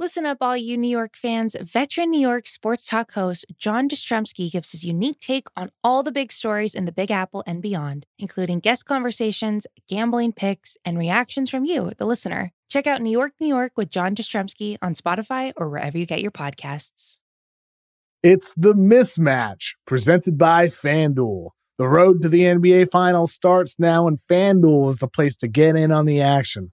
Listen up, all you New York fans. Veteran New York sports talk host John Jastremski gives his unique take on all the big stories in the Big Apple and beyond, including guest conversations, gambling picks, and reactions from you, the listener. Check out New York, New York with John Jastremski on Spotify or wherever you get your podcasts. It's the mismatch presented by FanDuel. The road to the NBA Finals starts now, and FanDuel is the place to get in on the action.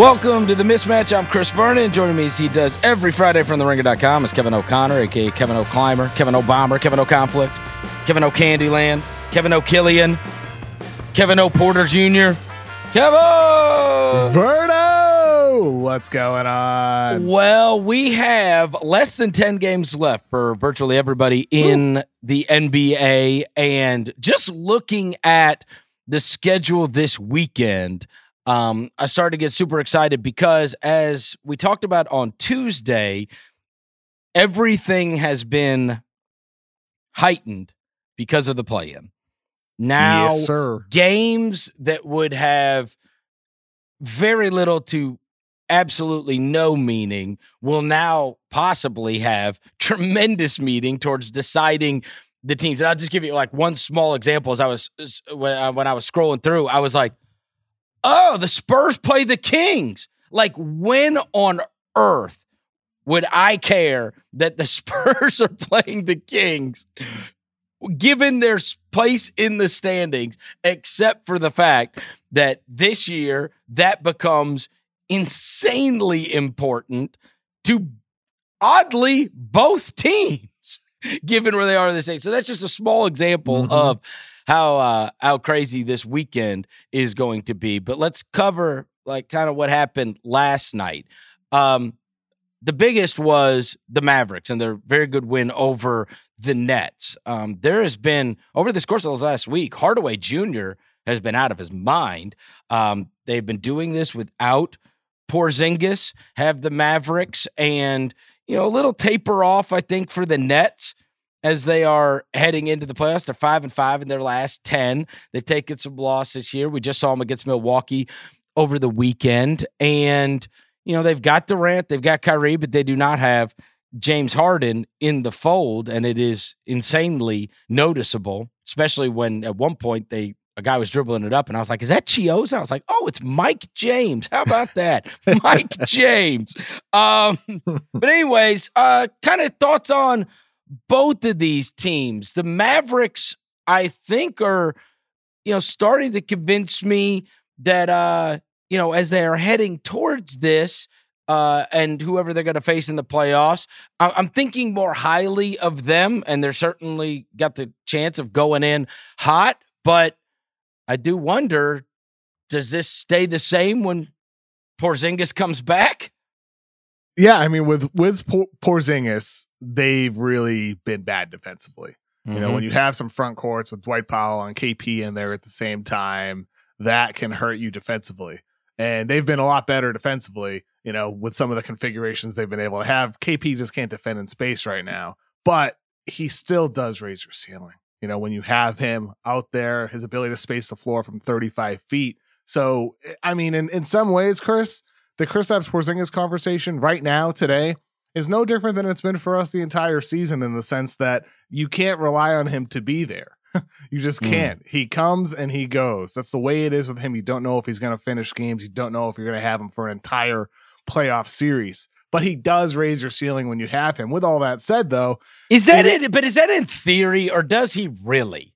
Welcome to the mismatch. I'm Chris Vernon. Joining me as he does every Friday from theringer.com is Kevin O'Connor, aka Kevin O'Climber, Kevin O'Bomber, Kevin O'Conflict, Kevin O'Candyland, Kevin O'Killian, Kevin O'Porter Jr. Kevin! Verno! What's going on? Well, we have less than 10 games left for virtually everybody in Ooh. the NBA. And just looking at the schedule this weekend, um, I started to get super excited because, as we talked about on Tuesday, everything has been heightened because of the play in. Now, yes, sir. games that would have very little to absolutely no meaning will now possibly have tremendous meaning towards deciding the teams. And I'll just give you like one small example. As I was when I was scrolling through, I was like, oh, the Spurs play the Kings. Like, when on earth would I care that the Spurs are playing the Kings, given their place in the standings, except for the fact that this year that becomes insanely important to oddly both teams, given where they are in the stage. So that's just a small example mm-hmm. of how uh, how crazy this weekend is going to be. But let's cover like kind of what happened last night. Um, the biggest was the Mavericks and their very good win over the Nets. Um, there has been over this course of the last week, Hardaway Jr. has been out of his mind. Um, they've been doing this without Porzingis. Have the Mavericks and you know a little taper off, I think, for the Nets as they are heading into the playoffs. They're five and five in their last ten. They've taken some losses here. We just saw them against Milwaukee over the weekend, and you know they've got Durant, they've got Kyrie, but they do not have James Harden in the fold, and it is insanely noticeable, especially when at one point they a guy was dribbling it up, and I was like, "Is that Chiozza?" I was like, "Oh, it's Mike James. How about that, Mike James?" Um, but anyways, uh, kind of thoughts on both of these teams. The Mavericks, I think, are you know starting to convince me that uh, you know as they are heading towards this. Uh, and whoever they're going to face in the playoffs, I- I'm thinking more highly of them, and they're certainly got the chance of going in hot. But I do wonder, does this stay the same when Porzingis comes back? Yeah, I mean, with with Porzingis, they've really been bad defensively. Mm-hmm. You know, when mm-hmm. you have some front courts with Dwight Powell and KP in there at the same time, that can hurt you defensively. And they've been a lot better defensively, you know, with some of the configurations they've been able to have. KP just can't defend in space right now. But he still does raise your ceiling. You know, when you have him out there, his ability to space the floor from 35 feet. So, eh, I mean, in, in some ways, Chris, the Kristaps Porzingis conversation right now, today, is no different than it's been for us the entire season in the sense that you can't rely on him to be there. you just mm. can't. Mm. He comes and he goes. That's the way it is with him. You don't know if he's going to finish games. You don't know if you're going to have him for an entire playoff series. But he does raise your ceiling when you have him. With all that said, though, is that it but is that in theory, or does he really?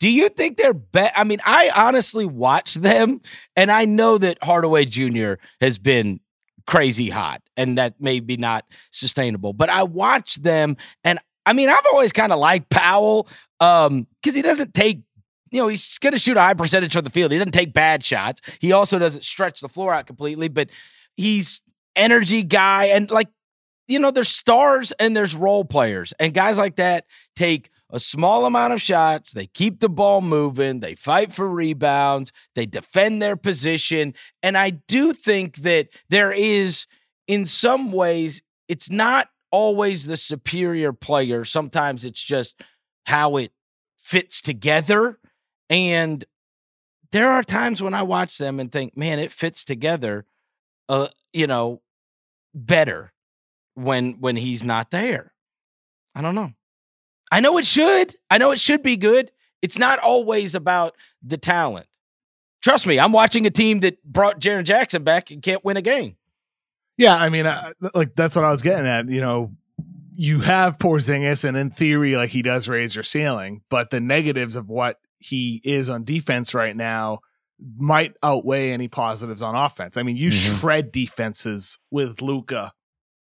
Do you think they're bet? I mean, I honestly watch them, and I know that Hardaway Jr. has been crazy hot, and that may be not sustainable. But I watch them, and I mean, I've always kind of liked Powell um because he doesn't take you know, he's going to shoot a high percentage from the field. He doesn't take bad shots. He also doesn't stretch the floor out completely, but he's energy guy and like you know, there's stars and there's role players. And guys like that take a small amount of shots, they keep the ball moving, they fight for rebounds, they defend their position, and I do think that there is in some ways it's not always the superior player. Sometimes it's just how it fits together. And there are times when I watch them and think, man, it fits together, uh, you know, better when when he's not there. I don't know. I know it should. I know it should be good. It's not always about the talent. Trust me, I'm watching a team that brought Jaren Jackson back and can't win a game. Yeah, I mean, uh, like that's what I was getting at. You know, you have Porzingis, and in theory, like he does raise your ceiling, but the negatives of what he is on defense right now might outweigh any positives on offense. I mean, you mm-hmm. shred defenses with Luka,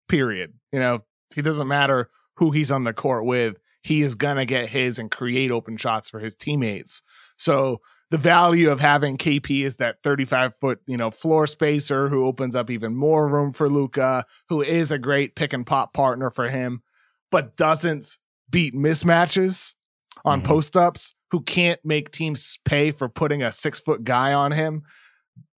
period. You know, he doesn't matter who he's on the court with, he is gonna get his and create open shots for his teammates. So the value of having KP is that 35 foot, you know, floor spacer who opens up even more room for Luka, who is a great pick and pop partner for him, but doesn't beat mismatches on mm-hmm. post ups, who can't make teams pay for putting a six foot guy on him.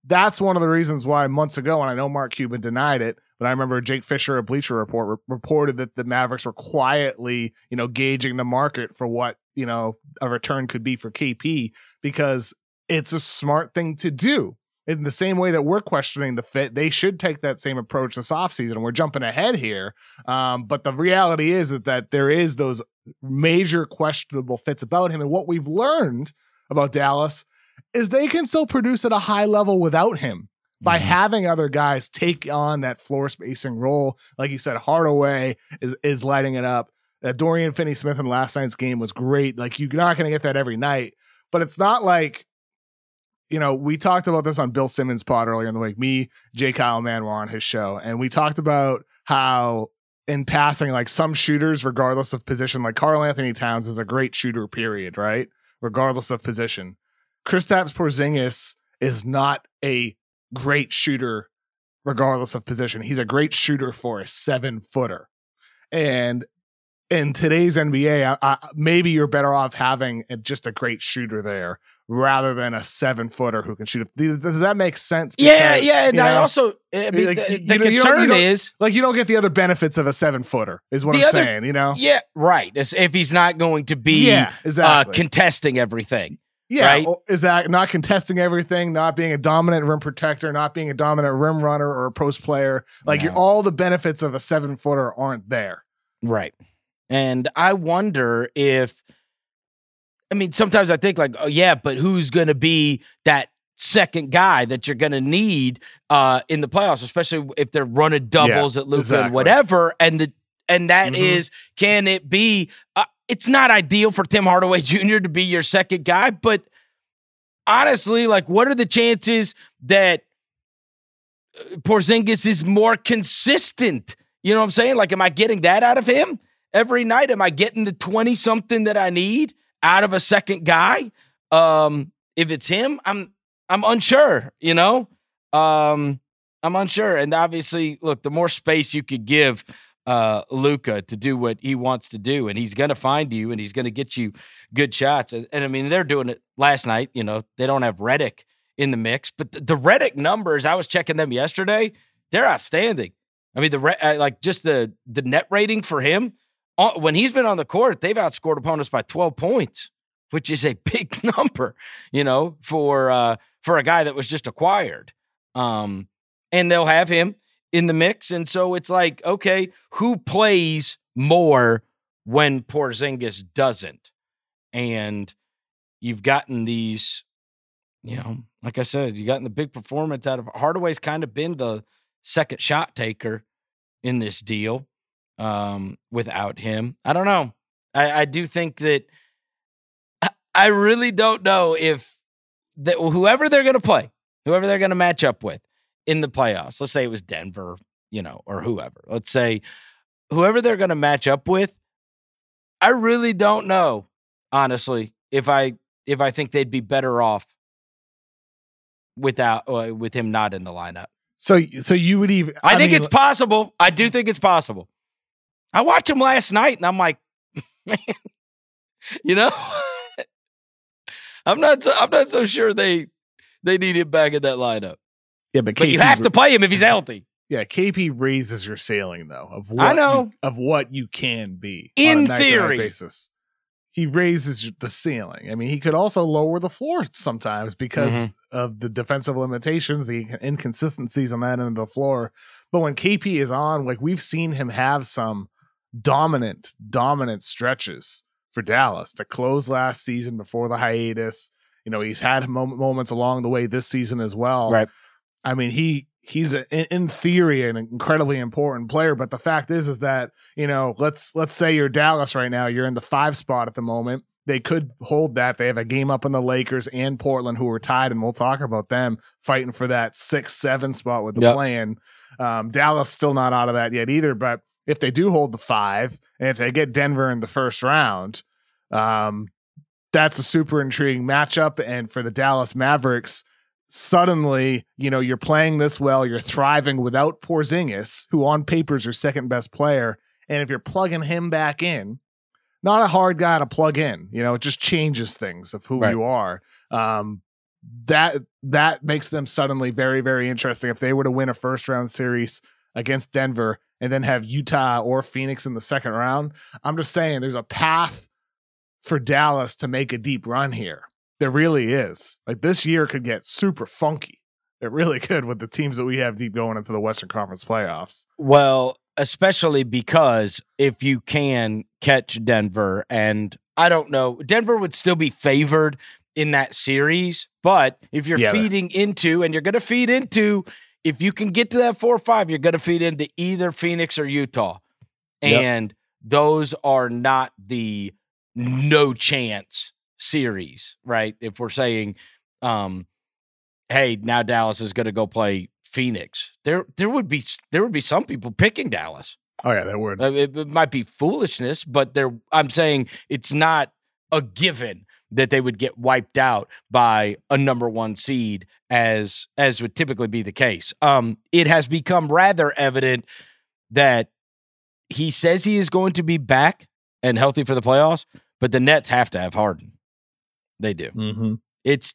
That's one of the reasons why months ago, and I know Mark Cuban denied it, but I remember Jake Fisher at Bleacher Report re- reported that the Mavericks were quietly, you know, gauging the market for what you know a return could be for KP because it's a smart thing to do. In the same way that we're questioning the fit, they should take that same approach this offseason. We're jumping ahead here. Um, but the reality is that, that there is those major questionable fits about him. And what we've learned about Dallas is they can still produce at a high level without him by mm-hmm. having other guys take on that floor spacing role. Like you said, Hardaway is is lighting it up. Uh, Dorian Finney Smith in last night's game was great. Like you're not going to get that every night, but it's not like you know we talked about this on Bill Simmons' pod earlier in the week. Me, J. Kyle Mann were on his show, and we talked about how in passing, like some shooters, regardless of position, like Karl-Anthony Towns is a great shooter. Period. Right, regardless of position. Kristaps Porzingis is not a great shooter regardless of position. He's a great shooter for a seven footer. And in today's NBA, I, I, maybe you're better off having just a great shooter there rather than a seven footer who can shoot. Does, does that make sense? Because, yeah, yeah. And I also, I mean, like, the, the you concern you is like you don't get the other benefits of a seven footer, is what I'm other, saying. You know? Yeah, right. if he's not going to be yeah, exactly. uh, contesting everything. Yeah, right? is that not contesting everything, not being a dominant rim protector, not being a dominant rim runner or a post player? Like no. all the benefits of a seven footer aren't there. Right. And I wonder if, I mean, sometimes I think like, oh yeah, but who's going to be that second guy that you're going to need uh, in the playoffs, especially if they're running doubles yeah, at Luka exactly. and whatever. And the and that mm-hmm. is, can it be? Uh, it's not ideal for Tim Hardaway Jr. to be your second guy, but honestly, like, what are the chances that uh, Porzingis is more consistent? You know what I'm saying? Like, am I getting that out of him every night? Am I getting the 20 something that I need out of a second guy? Um, if it's him, I'm I'm unsure, you know? Um, I'm unsure. And obviously, look, the more space you could give uh, Luka to do what he wants to do, and he's going to find you, and he's going to get you good shots. And, and, I mean, they're doing it last night. You know, they don't have Redick in the mix, but the, the Redick numbers, I was checking them yesterday. They're outstanding. I mean, the uh, like just the the net rating for him when he's been on the court, they've outscored opponents by 12 points, which is a big number, you know, for uh, for a guy that was just acquired. Um, and they'll have him in the mix, and so it's like, okay, who plays more when Porzingis doesn't? And you've gotten these, you know, like I said, you've gotten the big performance out of Hardaway's kind of been the second shot taker in this deal um, without him. I don't know. I, I do think that I, I really don't know if that whoever they're going to play, whoever they're going to match up with in the playoffs, let's say it was Denver, you know, or whoever, let's say whoever they're going to match up with, I really don't know, honestly, if I if I think they'd be better off without uh, with him not in the lineup. So so you would even I, I think mean, it's possible. I do think it's possible. I watched him last night and I'm like, man, you know, I'm not so, I'm not so sure they they need him back in that lineup. Yeah, but, but you have to play him if he's healthy. Yeah, KP raises your ceiling though of what I know you, of what you can be in theory basis. He raises the ceiling. I mean, he could also lower the floor sometimes because mm-hmm. of the defensive limitations, the inconsistencies on that end of the floor. But when KP is on, like we've seen him have some dominant, dominant stretches for Dallas to close last season before the hiatus. You know, he's had moments along the way this season as well. Right. I mean, he he's a, in theory an incredibly important player but the fact is is that you know let's let's say you're dallas right now you're in the five spot at the moment. They could hold that. They have a game up in the lakers and portland who are tied and we'll talk about them fighting for that six seven spot with the yep. plan um, dallas still not out of that yet either but if they do hold the five and if they get denver in the first round um, that's a super intriguing matchup and for the dallas mavericks suddenly, you know, you're playing this well, you're thriving without Porzingis, who on paper is your second best player, and if you're plugging him back in, not a hard guy to plug in, you know, it just changes things of who right. you are. Um, that that makes them suddenly very very interesting if they were to win a first round series against Denver and then have Utah or Phoenix in the second round. I'm just saying there's a path for Dallas to make a deep run here. There really is. Like this year could get super funky. It really could with the teams that we have deep going into the Western Conference playoffs. Well, especially because if you can catch Denver, and I don't know, Denver would still be favored in that series. But if you're yeah, feeding into, and you're going to feed into, if you can get to that four or five, you're going to feed into either Phoenix or Utah. And yep. those are not the no chance series, right? If we're saying, um, hey, now Dallas is going to go play Phoenix, there there would be there would be some people picking Dallas. Oh yeah, there would. Uh, it, it might be foolishness, but there. I'm saying it's not a given that they would get wiped out by a number one seed as as would typically be the case. Um, it has become rather evident that he says he is going to be back and healthy for the playoffs, but the Nets have to have Harden. They do. Mm-hmm. It's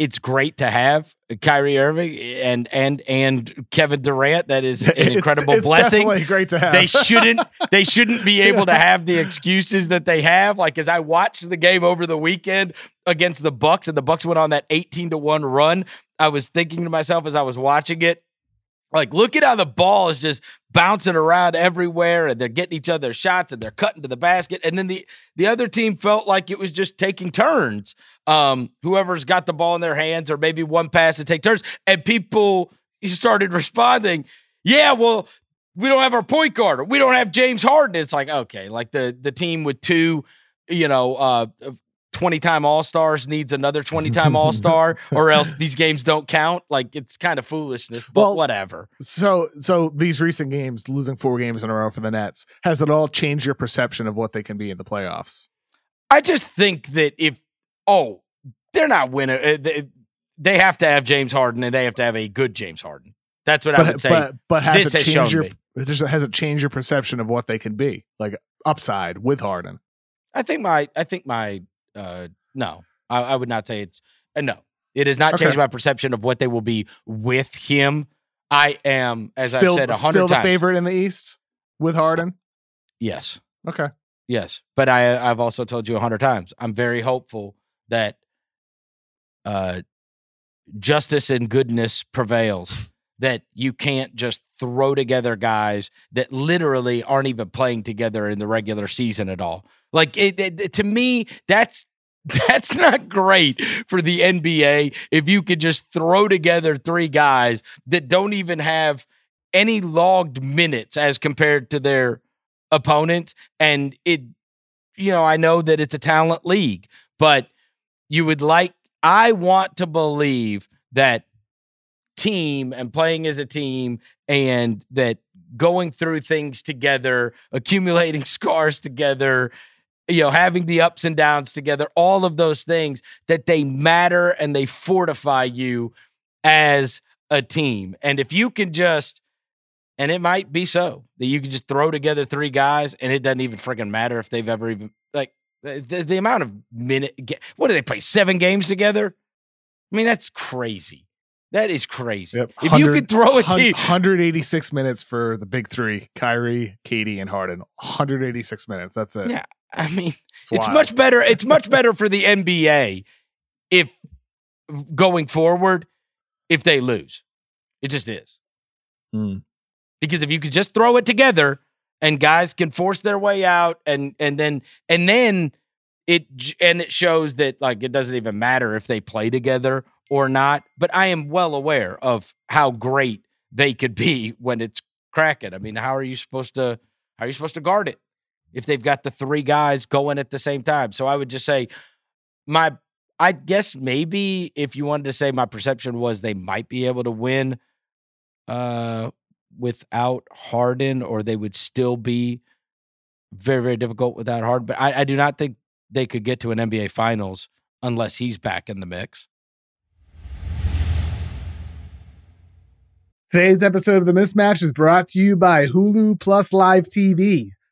it's great to have Kyrie Irving and and and Kevin Durant. That is an incredible it's, it's blessing. great to have. They shouldn't they shouldn't be able to have the excuses that they have. Like as I watched the game over the weekend against the Bucks, and the Bucks went on that eighteen to one run. I was thinking to myself as I was watching it, like, look at how the ball is just bouncing around everywhere, and they're getting each other shots, and they're cutting to the basket. And then the the other team felt like it was just taking turns. Um, whoever's got the ball in their hands, or maybe one pass to take turns, and people started responding. Yeah, well, we don't have our point guard, or we don't have James Harden. It's like okay, like the the team with two, you know, uh, 20 time All Stars needs another 20 time All Star, or else these games don't count. Like it's kind of foolishness, but well, whatever. So, so these recent games, losing four games in a row for the Nets, has it all changed your perception of what they can be in the playoffs? I just think that if, oh, they're not winning, uh, they, they have to have James Harden and they have to have a good James Harden. That's what but, I would say. But, but has this it changed your, has it changed your perception of what they can be? Like upside with Harden? I think my, I think my uh, no, I, I, would not say it's uh, no. It has not okay. changed my perception of what they will be with him. I am, as still, I've said a hundred still the favorite in the East with Harden. Yes, Okay. Yes, but I I've also told you a hundred times. I'm very hopeful that uh, justice and goodness prevails. that you can't just throw together guys that literally aren't even playing together in the regular season at all. Like it, it, to me, that's that's not great for the NBA if you could just throw together three guys that don't even have any logged minutes as compared to their opponents. And it, you know, I know that it's a talent league, but you would like, I want to believe that team and playing as a team and that going through things together, accumulating scars together, you know, having the ups and downs together, all of those things that they matter and they fortify you as a team. And if you can just and it might be so that you can just throw together three guys and it doesn't even freaking matter if they've ever even like the, the amount of minute. What do they play? Seven games together? I mean, that's crazy. That is crazy. Yep. If you could throw a team 186 minutes for the big three, Kyrie, Katie, and Harden. 186 minutes. That's it. Yeah. I mean, it's, it's much better. It's much better for the NBA if going forward, if they lose. It just is. Mm. Because if you could just throw it together and guys can force their way out and and then and then it and it shows that like it doesn't even matter if they play together or not, but I am well aware of how great they could be when it's cracking. I mean, how are you supposed to how are you supposed to guard it if they've got the three guys going at the same time? So I would just say my I guess maybe if you wanted to say my perception was they might be able to win uh without Harden, or they would still be very, very difficult without Harden. But I, I do not think they could get to an NBA Finals unless he's back in the mix. Today's episode of The Mismatch is brought to you by Hulu Plus Live TV.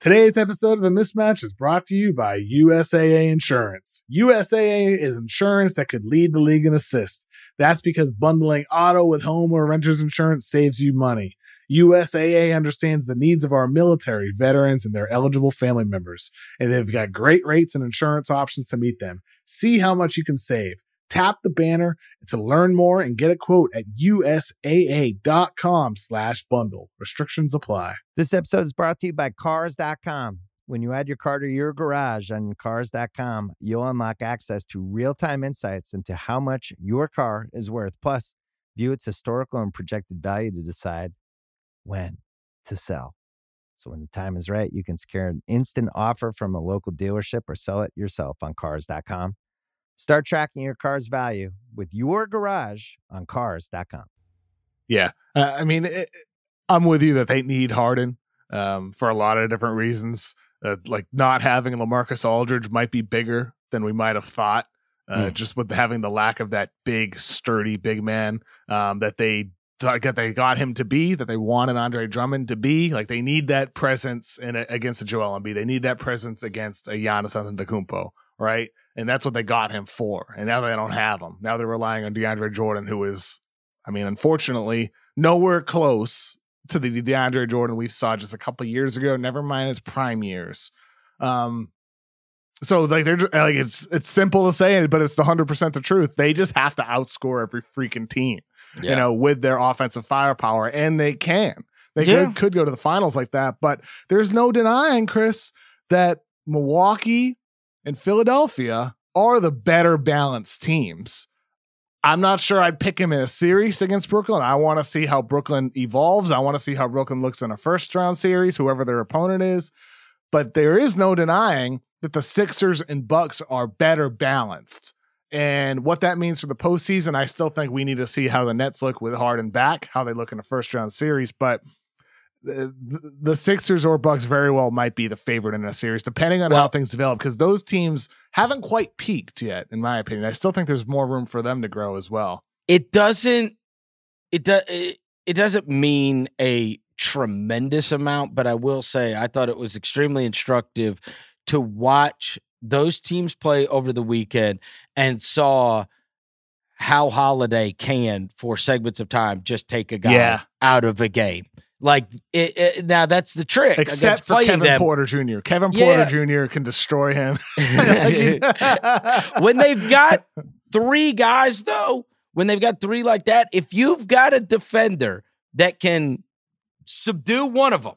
Today's episode of The Mismatch is brought to you by USAA Insurance. USAA is insurance that could lead the league in assist. That's because bundling auto with home or renter's insurance saves you money. USAA understands the needs of our military, veterans, and their eligible family members, and they've got great rates and insurance options to meet them. See how much you can save. Tap the banner to learn more and get a quote at usaa.com slash bundle. Restrictions apply. This episode is brought to you by Cars.com. When you add your car to your garage on Cars.com, you'll unlock access to real-time insights into how much your car is worth. Plus, view its historical and projected value to decide when to sell. So when the time is right, you can secure an instant offer from a local dealership or sell it yourself on cars.com. Start tracking your car's value with your garage on cars.com. Yeah. Uh, I mean, it, I'm with you that they need Harden um, for a lot of different reasons. Uh, like not having LaMarcus Aldridge might be bigger than we might have thought. Uh, mm. Just with having the lack of that big, sturdy big man um, that they that they got him to be, that they wanted Andre Drummond to be. Like they need that presence in a, against a Joel Embiid. They need that presence against a Giannis Antetokounmpo, right? And that's what they got him for. And now they don't have him. Now they're relying on DeAndre Jordan, who is, I mean, unfortunately, nowhere close to the DeAndre Jordan we saw just a couple years ago. Never mind his prime years. Um, so like they're just, like it's it's simple to say it, but it's the hundred percent the truth. They just have to outscore every freaking team, yeah. you know, with their offensive firepower, and they can. They yeah. could could go to the finals like that, but there's no denying, Chris, that Milwaukee and Philadelphia are the better balanced teams. I'm not sure I'd pick him in a series against Brooklyn. I want to see how Brooklyn evolves. I want to see how Brooklyn looks in a first round series, whoever their opponent is. But there is no denying that the Sixers and Bucks are better balanced. And what that means for the postseason, I still think we need to see how the Nets look with Harden back, how they look in the first round series. But the, the Sixers or Bucks very well might be the favorite in a series, depending on Well- how things develop, because those teams haven't quite peaked yet, in my opinion. I still think there's more room for them to grow as well. it doesn't it does it, it doesn't mean a tremendous amount but i will say i thought it was extremely instructive to watch those teams play over the weekend and saw how holiday can for segments of time just take a guy Yeah. out of a game like it, it- now that's the trick Except for Kevin them Porter Jr. Kevin Yeah. Porter Jr. can destroy him. when they've got three guys though when they've got three like that if you've got a defender that can subdue one of them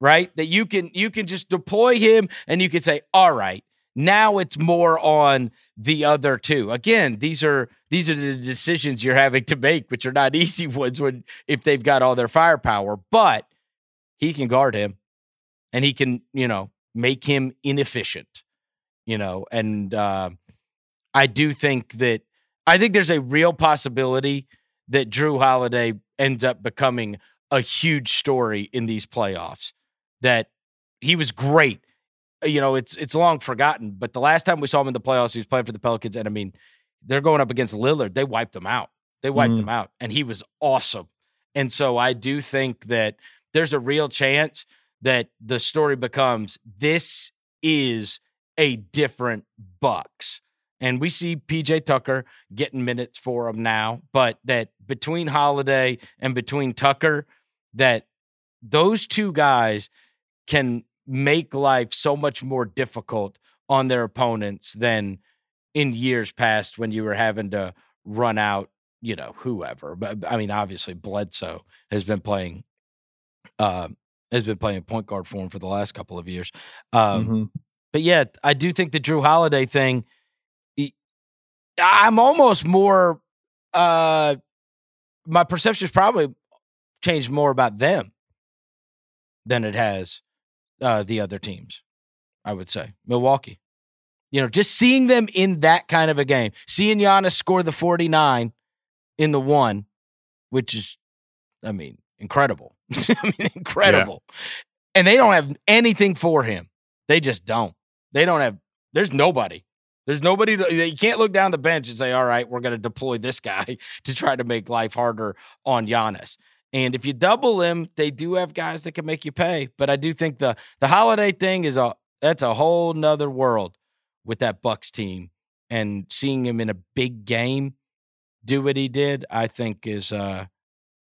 right that you can you can just deploy him and you can say all right now it's more on the other two. Again these are these are the decisions you're having to make which are not easy ones when if they've got all their firepower but he can guard him and he can you know make him inefficient you know and uh, i do think that i think there's a real possibility that jrue holiday ends up becoming a huge story in these playoffs that he was great you know it's it's long forgotten but the last time we saw him in the playoffs he was playing for the pelicans and i mean they're going up against lillard they wiped them out they wiped Mhm. him out and he was awesome and so i do think that there's a real chance that the story becomes this is a different Bucks. And we see PJ Tucker getting minutes for him now, but that between Holiday and between Tucker, that those two guys can make life so much more difficult on their opponents than in years past when you were having to run out, you know, whoever. But I mean, obviously Bledsoe has been playing um has been playing point guard for him for the last couple of years. Um, Mhm. but yeah, I do think the Jrue Holiday thing. I'm almost more. uh My perception's probably changed more about them than it has uh the other teams. I would say Milwaukee. You know, just seeing them in that kind of a game, seeing Giannis score the 49 in the one, which is, I mean, incredible. I mean, incredible. And they don't have anything for him. They just don't. They don't have. There's nobody. There's nobody. To, you can't look down the bench and say, "All right, we're going to deploy this guy to try to make life harder on Giannis." And if you double them, they do have guys that can make you pay. But I do think the the holiday thing is a that's a whole nother world with that Bucks team. And seeing him in a big game do what he did, I think is uh,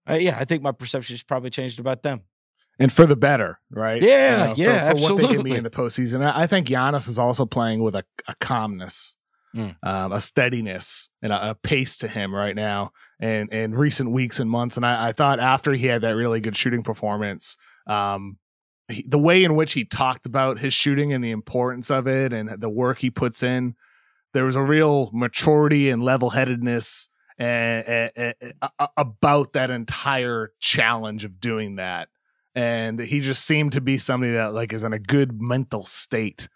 uh yeah, I think my perception has probably changed about them. and for the better, right? Yeah, for- yeah, for, what they can be absolutely. in the postseason. I, I think Giannis is also playing with a, a calmness, Mm. um, a steadiness, and a, a pace to him right now, and in recent weeks and months. And I, I thought after he had that really good shooting performance, um, he, the way in which he talked about his shooting and the importance of it, and the work he puts in, there was a real maturity and level headedness. about that entire challenge of doing that and he just seemed to be somebody that like is in a good mental state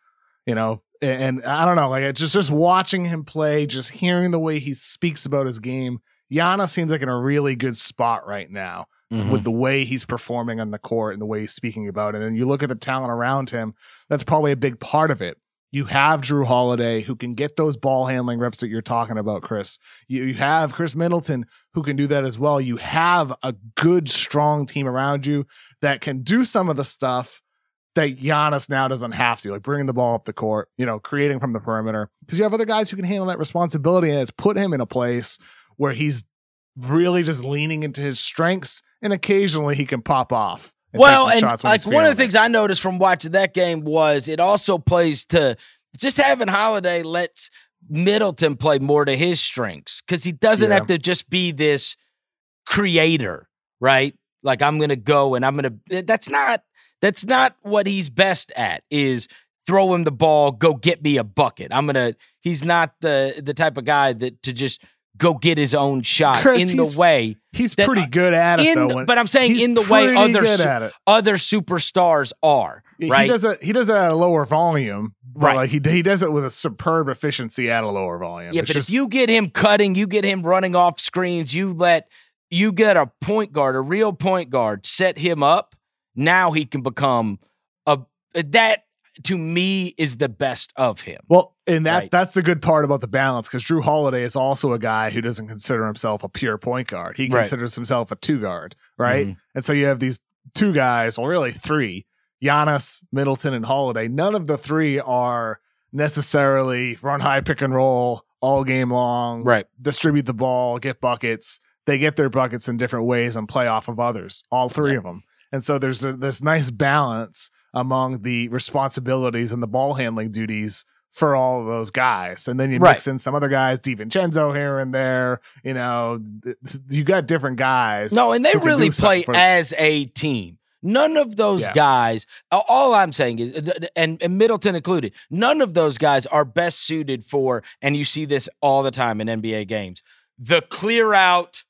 you know and, i don't know like it's just just watching him play just hearing the way he speaks about his game Giannis seems like in a really good spot right now Mm-hmm. with the way he's performing on the court and the way he's speaking about it and you look at the talent around him that's probably a big part of it you have Jrue Holiday who can get those ball handling reps that you're talking about, Chris. You, you have Khris Middleton who can do that as well. You have a good, strong team around you that can do some of the stuff that Giannis now doesn't have to, like bringing the ball up the court, you know, creating from the perimeter. Because you have other guys who can handle that responsibility, and it's put him in a place where he's really just leaning into his strengths, and occasionally he can pop off. and well, and like one of the things. I noticed from watching that game was it also plays to just having Holiday lets Middleton play more to his strengths because he doesn't Yeah. have to just be this creator, right? Like I'm gonna go and I'm gonna. That's not. That's not what he's best at. Is throw him the ball, go get me a bucket. I'm gonna. He's not the the type of guy that to just go get his own shot Chris, in the way. He's that- pretty good at it, though. the- but I'm saying in the way other su- other superstars are. right? He does it. He does it at a lower volume, Right. like he he does it with a superb efficiency at a lower volume. Yeah, It's but just- if you get him cutting, you get him running off screens, you let you get a point guard, a real point guard, set him up. Now he can become a that to me is the best of him. Well, and that Right. that's the good part about the balance because Jrue Holiday is also a guy who doesn't consider himself a pure point guard. He Right. considers himself a two guard, right? Mhm. And so you have these two guys, or really three: Giannis, Middleton, and Holiday. None of the three are necessarily run high pick and roll all game long, Right. distribute the ball, get buckets. They get their buckets in different ways and play off of others, all three of them. And so there's a, this nice balance among the responsibilities and the ball handling duties for all of those guys. And then you Right. mix in some other guys, DiVincenzo here and there. You know, you got different guys. No, and they really play for- as a team. None of those Yeah. guys, all I'm saying is, and, and Middleton included, none of those guys are best suited for, and you see this all the time in NBA games, the clear out.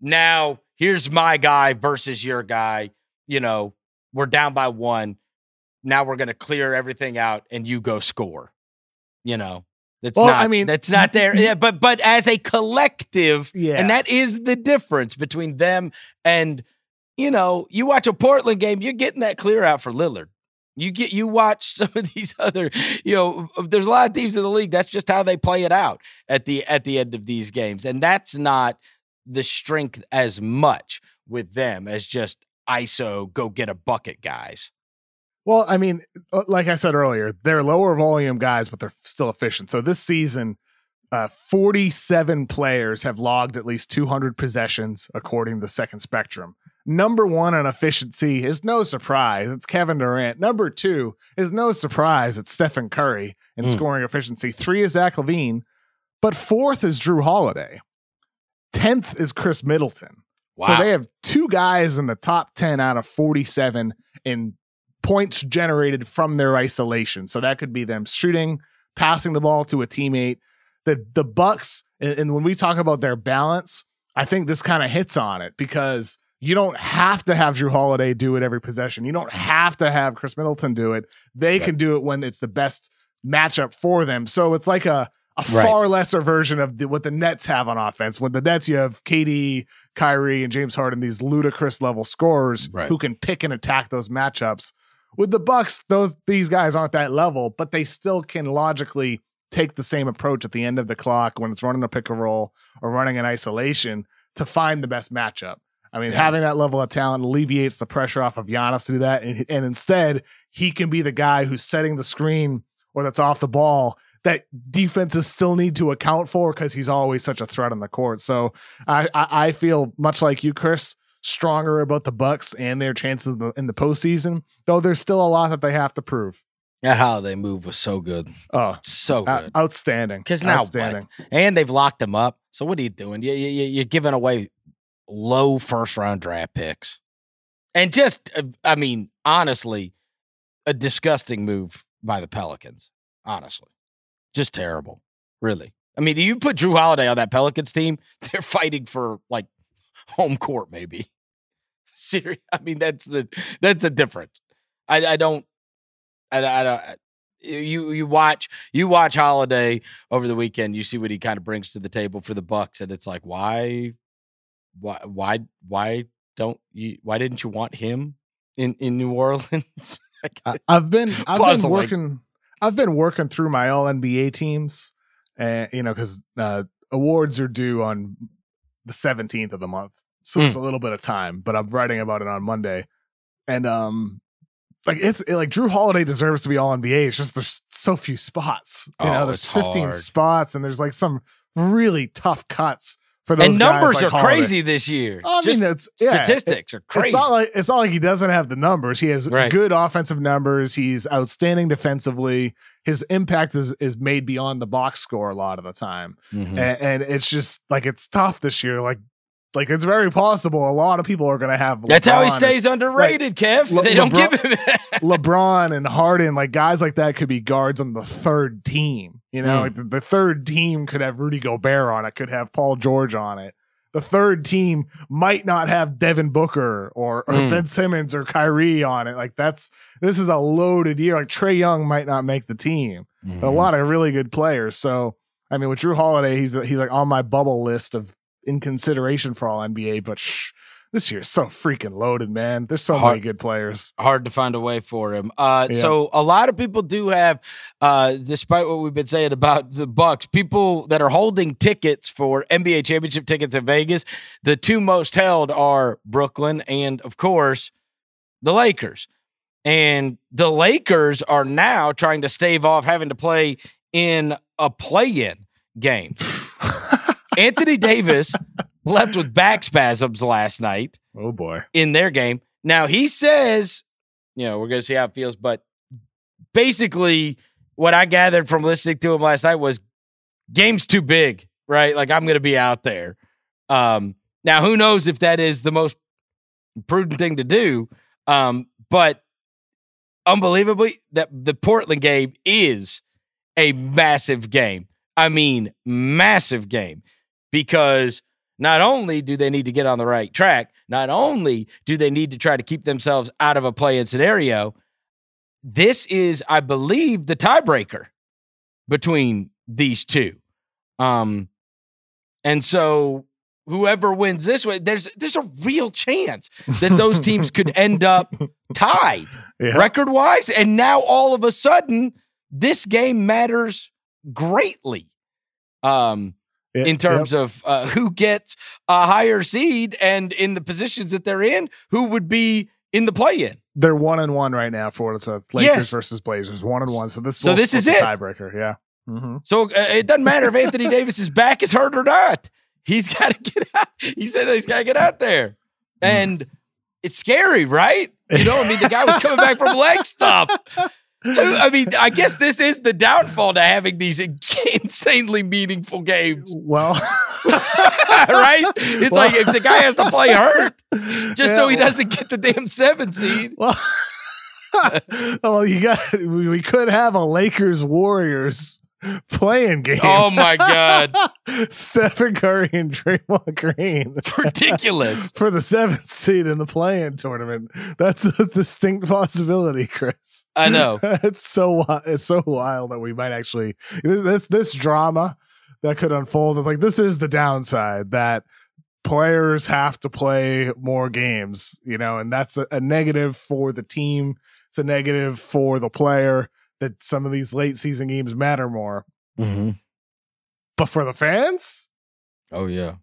Now, here's my guy versus your guy. You know, we're down by one. Now we're going to clear everything out and you go score. You know, that's Well, not, I mean- that's not there. Yeah, but, but as a collective, Yeah. and that is the difference between them and, you know, you watch a Portland game, you're getting that clear out for Lillard. You get you watch some of these other, you know, uh, there's a lot of teams in the league. That's just how they play it out at the at the end of these games. And that's not the strength as much with them as just ISO go get a bucket guys. Well, I mean, uh, like I said earlier, they're lower volume guys, but they're still efficient. So this season, uh, 47 players have logged at least 200 possessions, according to Second Spectrum. Number one on efficiency is no surprise. It's Kevin Durant. Number two is no surprise. It's Stephen Curry in Mm. scoring efficiency. Three is Zach LaVine, but fourth is Jrue Holiday. Tenth is Khris Middleton. So they have two guys in the top 10 out of 47 in points generated from their isolation. So that could be them shooting, passing the ball to a teammate. The the Bucks and, and when we talk about their balance, I think this kind of hits on it because you don't have to have Jrue Holiday do it every possession. You don't have to have Khris Middleton do it. They can do it when it's the best matchup for them. So it's like a a Right. far lesser version of the, what the Nets have on offense. When the Nets, you have KD, Kyrie, and James Harden, these ludicrous level scorers Right. who can pick and attack those matchups. With the Bucks, those these guys aren't that level, but they still can logically take the same approach at the end of the clock when it's running a pick and roll or running an isolation to find the best matchup. I mean, Yeah. having that level of talent alleviates the pressure off of Giannis to do that, and, and instead he can be the guy who's setting the screen or that's off the ball that defenses still need to account for because he's always such a threat on the court. So I, I I feel much like you, Chris, stronger about the Bucks and their chances in the, in the postseason. Though there's still a lot that they have to prove. That holiday move was so good. Oh, So good. outstanding! Because now outstanding. what? And they've locked them up. So what are you doing? You, you, you- you're giving away low first round draft picks. And just, uh, I mean, honestly, a disgusting move by the Pelicans. Honestly, just terrible. Really. I mean, do you put Jrue Holiday on that Pelicans team? They're fighting for like home court, maybe. Serious. I mean, that's the that's the difference. I, I don't. I, I don't. You you watch you watch Holiday over the weekend. You see what he kind of brings to the table for the Bucks, and it's like, why, why, why, why don't you? Why didn't you want him in in New Orleans? I, I've been I've Puzzling. been working I've been working through my all NBA teams, and you know because uh, awards are due on the seventeenth of the month, so it's a little bit of time. But I'm writing about it on Monday, and um, like it's like Jrue Holiday deserves to be all NBA. It's just there's so few spots. You Oh, know, there's 15 hard. spots, and there's like some really tough cuts for those and guys numbers like are Holiday. crazy this year. I Just mean, it's yeah, it- statistics are crazy. it's not like it's not like he doesn't have the numbers. He has Right. good offensive numbers. He's outstanding defensively. His impact is is made beyond the box score a lot of the time, Mhm. and, and it's just like it's tough this year. Like like it's very possible a lot of people are going to have. That's how he LeBron stays underrated, Kev. Le- they don't LeBron- give him LeBron and Harden, like guys like that, could be guards on the third team. You know, Mm. like the, the third team could have Rudy Gobert on it, could have Paul George on it. The third team might not have Devin Booker or, or Mm. Ben Simmons or Kyrie on it. Like that's this is a loaded year. Like Trae Young might not make the team. Mm-hmm. A lot of really good players. So I mean, with Jrue Holiday, he's he's like on my bubble list of in consideration for all NBA. But shh, this year's so freaking loaded, man. There's so Hard- many good players. hard to find a way for him. Uh, Yeah. So a lot of people do have, uh, despite what we've been saying about the Bucks, people that are holding tickets for NBA championship tickets in Vegas. The two most held are Brooklyn and, of course, the Lakers. And the Lakers are now trying to stave off having to play in a play-in game. Anthony Davis left with back spasms last night oh boy. in their game. Now he says, you know, we're going to see how it feels, but basically, what I gathered from listening to him last night was game's too big, right? Like I'm going to be out there. Um, now, who knows if that is the most prudent thing to do? Um, but unbelievably, that the Portland game is a massive game. I mean, massive game because not only do they need to get on the right track, not only do they need to try to keep themselves out of a play in scenario, this is, I believe, the tiebreaker between these two. Um, and so whoever wins this way, there's there's a real chance that those teams could end up tied Yeah. record wise. And now all of a sudden, this game matters greatly. Um, Yeah, in terms of uh, who gets a higher seed and in the positions that they're in, who would be in the play-in. they're one and one right now for it's worth. Lakers Yes. versus Blazers, one and one. So this, So this is it. tiebreaker. Yeah. Mm-hmm. So uh, it doesn't matter if Anthony Davis's back is hurt or not. He's got to get out. He said he's got to get out there, and it's scary, right? You know, I mean, the guy was coming back from leg stuff. I mean, I guess this is the downfall to having these insanely meaningful games, Well, right? It's like if the guy has to play hurt just so he Yeah, doesn't get the damn seven seed. Well, well, you got we could have a Lakers Warriors playing game. Oh my god, Stephen Curry and Draymond Green ridiculous! for the seventh seed in the playing tournament. That's a distinct possibility, Chris. I know. it's so it's so wild that we might actually this this, this drama that could unfold. Like this is the downside that players have to play more games, you know, and that's a, a negative for the team. It's a negative for the player that some of these late season games matter more. But for the fans, Oh yeah.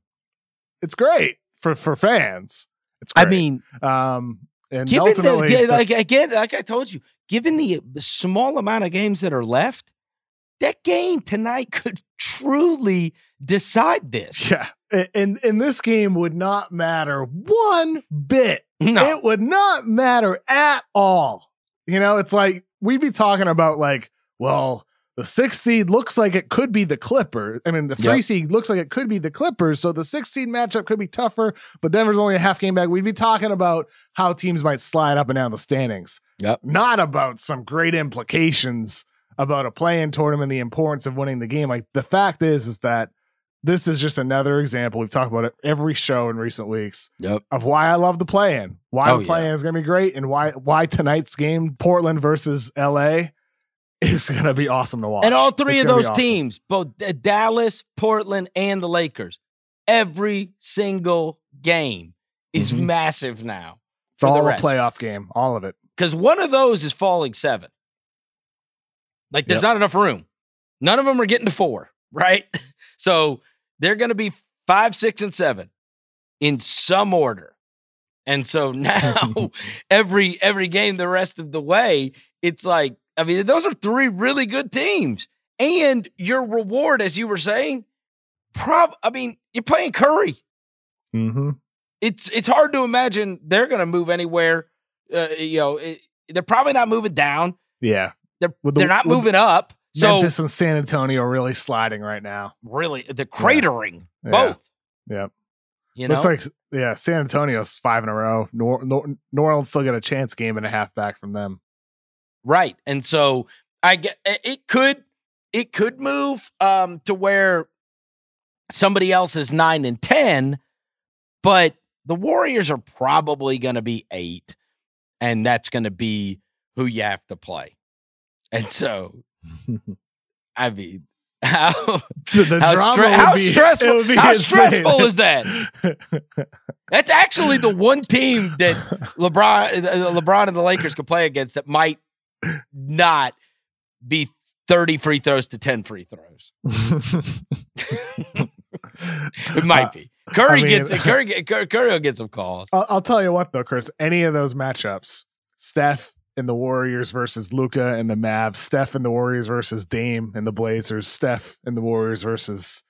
it's great for for fans. It's I mean, um, and given the, like again, like I told you, given the small amount of games that are left, that game tonight could truly decide this. Yeah. And and this game would not matter one bit. No, It would not matter at all. You know, it's like we'd be talking about like, well, the sixth seed looks like it could be the Clippers. I mean, the three Yep. seed looks like it could be the Clippers. So the sixth seed matchup could be tougher, but Denver's only a half game back. We'd be talking about how teams might slide up and down the standings. Yep. Not about some great implications about a play-in tournament, the importance of winning the game. Like the fact is, is that this is just another example. We've talked about it every show in recent weeks yep. of why I love the play-in, why Oh, the play-in is going to be great, and why why tonight's game, Portland versus LA, is going to be awesome to watch. And all three It's of those awesome. teams, both Dallas, Portland, and the Lakers, every single game is Mhm. massive now it's all a playoff game, all of it. because one of those is falling seven. Like there's Yep. not enough room. None of them are getting to four, right? So they're going to be five, six, and seven in some order. And so now every every game the rest of the way, it's like I mean those are three really good teams, and your reward, as you were saying, prob I mean you're playing Curry. Mm-hmm. It's it's hard to imagine they're going to move anywhere. Uh, you know, it, they're probably not moving down. Yeah, They're the- they're not moving up. So Memphis and San Antonio are really sliding right now. really, the cratering Yeah. both. Yep. You know, Looks like yeah, San Antonio's five in a row. Nor, Nor, New Orleans still got a chance game and a half back from them. right. And so I get it could it could move um to where somebody else is nine and ten, but the Warriors are probably going to be eight, and that's going to be who you have to play. And so, I mean, how how, stre- how be- stressful how insane. stressful is that? That's actually the one team that LeBron, LeBron and the Lakers could play against that might not be 30 free throws to 10 free throws. it might Uh, be. Curry I mean- gets Curry, Curry, Curry will get some calls. I'll, I'll tell you what though, Chris. Any of those matchups, Steph and the Warriors versus Luka and the Mavs, Steph and the Warriors versus Dame and the Blazers, Steph and the Warriors versus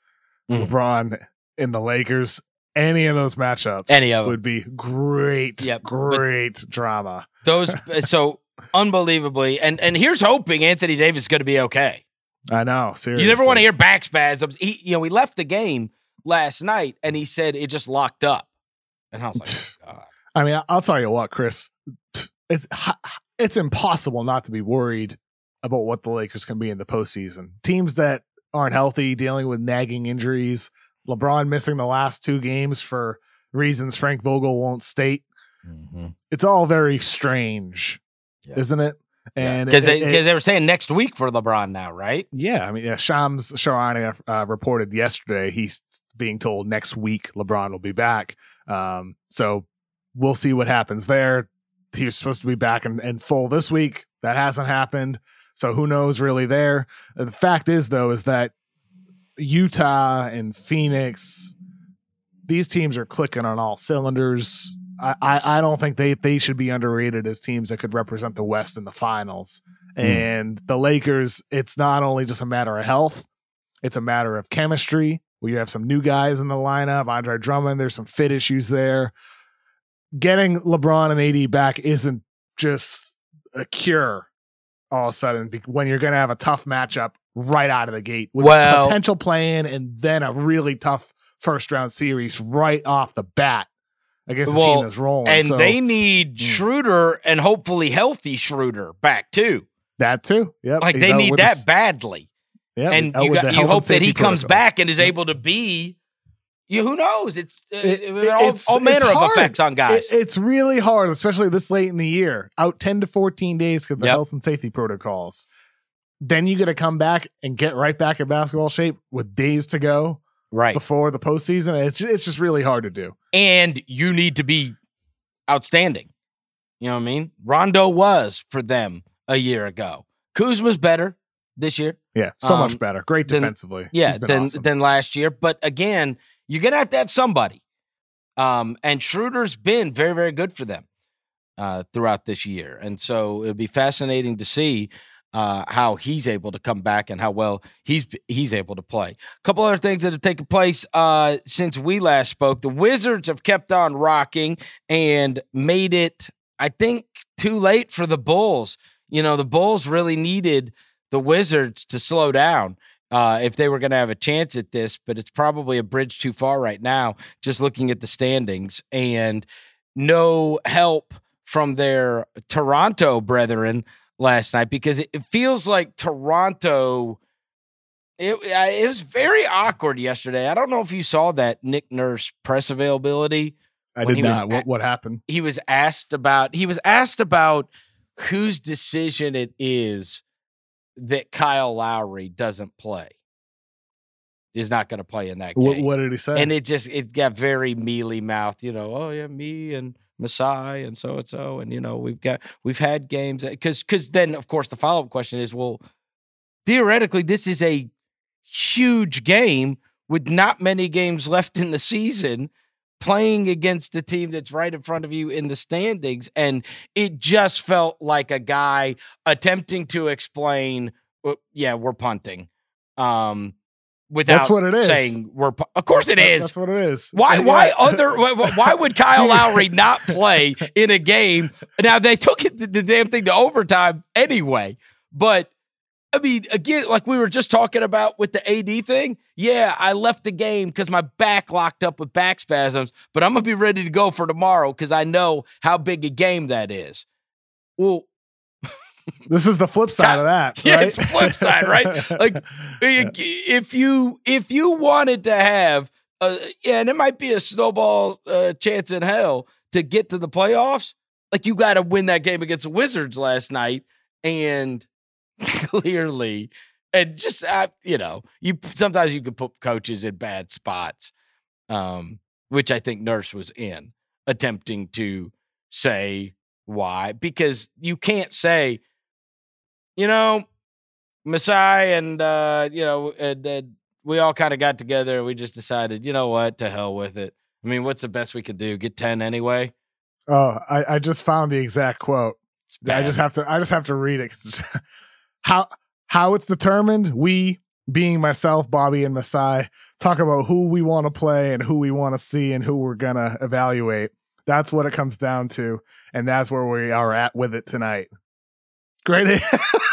Mm. LeBron and the Lakers. Any of those matchups, Any of 'em. would be great, Yep, great drama. Those so unbelievably, and and here's hoping Anthony Davis is going to be okay. I know. Seriously, You never want to hear back spasms. He, you know, we left the game last night, and he said it just locked up, and I was like, oh, God. I mean, I'll tell you what, Chris. It's it's impossible not to be worried about what the Lakers can be in the postseason. Teams that aren't healthy, dealing with nagging injuries, LeBron missing the last two games for reasons Frank Vogel won't state. It's all very strange, Yeah. isn't it? And because it- they, they were saying next week for LeBron now, right? yeah, I mean, yeah, Shams Charania uh, reported yesterday he's being told next week LeBron will be back. Um, so we'll see what happens there. He was supposed to be back in, in full this week. That hasn't happened. So who knows really there. Uh, The fact is, though, is that Utah and Phoenix, these teams are clicking on all cylinders. I, I, I don't think they, they should be underrated as teams that could represent the West in the finals. And the Lakers, it's not only just a matter of health, it's a matter of chemistry. We have some new guys in the lineup. Andre Drummond, there's some fit issues there. Getting LeBron and AD back isn't just a cure all of a sudden when you're going to have a tough matchup right out of the gate with Well- potential play-in and then a really tough first round series right off the bat against Well, team that's rolling. And So, they need Mm. Schroeder and hopefully healthy Schroeder back too. that too. Yep. Like He's they need that the- badly. yeah, and you got you hope that he comes protocol. back and is Yep. able to be. You who knows? It's uh, It- are all, it's- all it's manner of effects on guys. It- it's really hard, especially this late in the year. Out 10 to 14 days because the Yep. health and safety protocols. Then you got to come back and get right back in basketball shape with days to go right. before the postseason. It's it's just really hard to do. and you need to be outstanding. You know what I mean? Rondo was for them a year ago. Kuzma's better this year. Yeah, so Um, much better. Great defensively. Yeah, than awesome. than last year. But again, you're gonna have to have somebody. Um, and Schroeder's been very, very good for them uh, throughout this year, and so it'll be fascinating to see uh, how he's able to come back and how well he's he's able to play. A couple other things that have taken place uh, since we last spoke. The Wizards have kept on rocking and made it, I think, too late for the Bulls. You know, the Bulls really needed the Wizards to slow down uh, if they were going to have a chance at this, but it's probably a bridge too far right now, just looking at the standings. And no help from their Toronto brethren last night because it, it feels like Toronto. It, it was very awkward yesterday. I don't know if you saw that Nick Nurse press availability. I did was not. what, what happened? He was asked about. He was asked about whose decision it is that Kyle Lowry doesn't play. Is not going to play in that game. what did he say? and it just it got very mealy mouthed, you know. Oh yeah, me and Masai and so and so, and you know we've got we've had games because because then of course the follow up question is well, theoretically this is a huge game with not many games left in the season, playing against the team that's right in front of you in the standings, and it just felt like a guy attempting to explain, "Well, yeah, we're punting. Um, without That's what it is. saying we're. pu- Of course, it is That- is. What it is. Why? Why other? Why, would Kyle Lowry not play in a game? Now they took it the damn thing to overtime anyway. But I mean, again, like we were just talking about with the AD thing. Yeah, I left the game because my back locked up with back spasms, but I'm gonna be ready to go for tomorrow because I know how big a game that is. Well, This is the flip side of that. Yeah, right? it's the flip side, right? Like, if you if you wanted to have a, yeah, and it might be a snowball uh, chance in hell to get to the playoffs. Like you got to win that game against the Wizards last night, and clearly, and just uh, you know, you sometimes you can put coaches in bad spots. Um, which I think Nurse was in, attempting to say why, because you can't say, you know, Masai and uh, you know, and, and we all kind of got together and we just decided, you know what, to hell with it. I mean, what's the best we could do? Get ten anyway. Oh, I, I just found the exact quote. I just have to I just have to read it. how how it's determined, we being myself, Bobby and Masai, talk about who we want to play and who we want to see and who we're gonna evaluate. That's what it comes down to, and that's where we are at with it tonight. Great,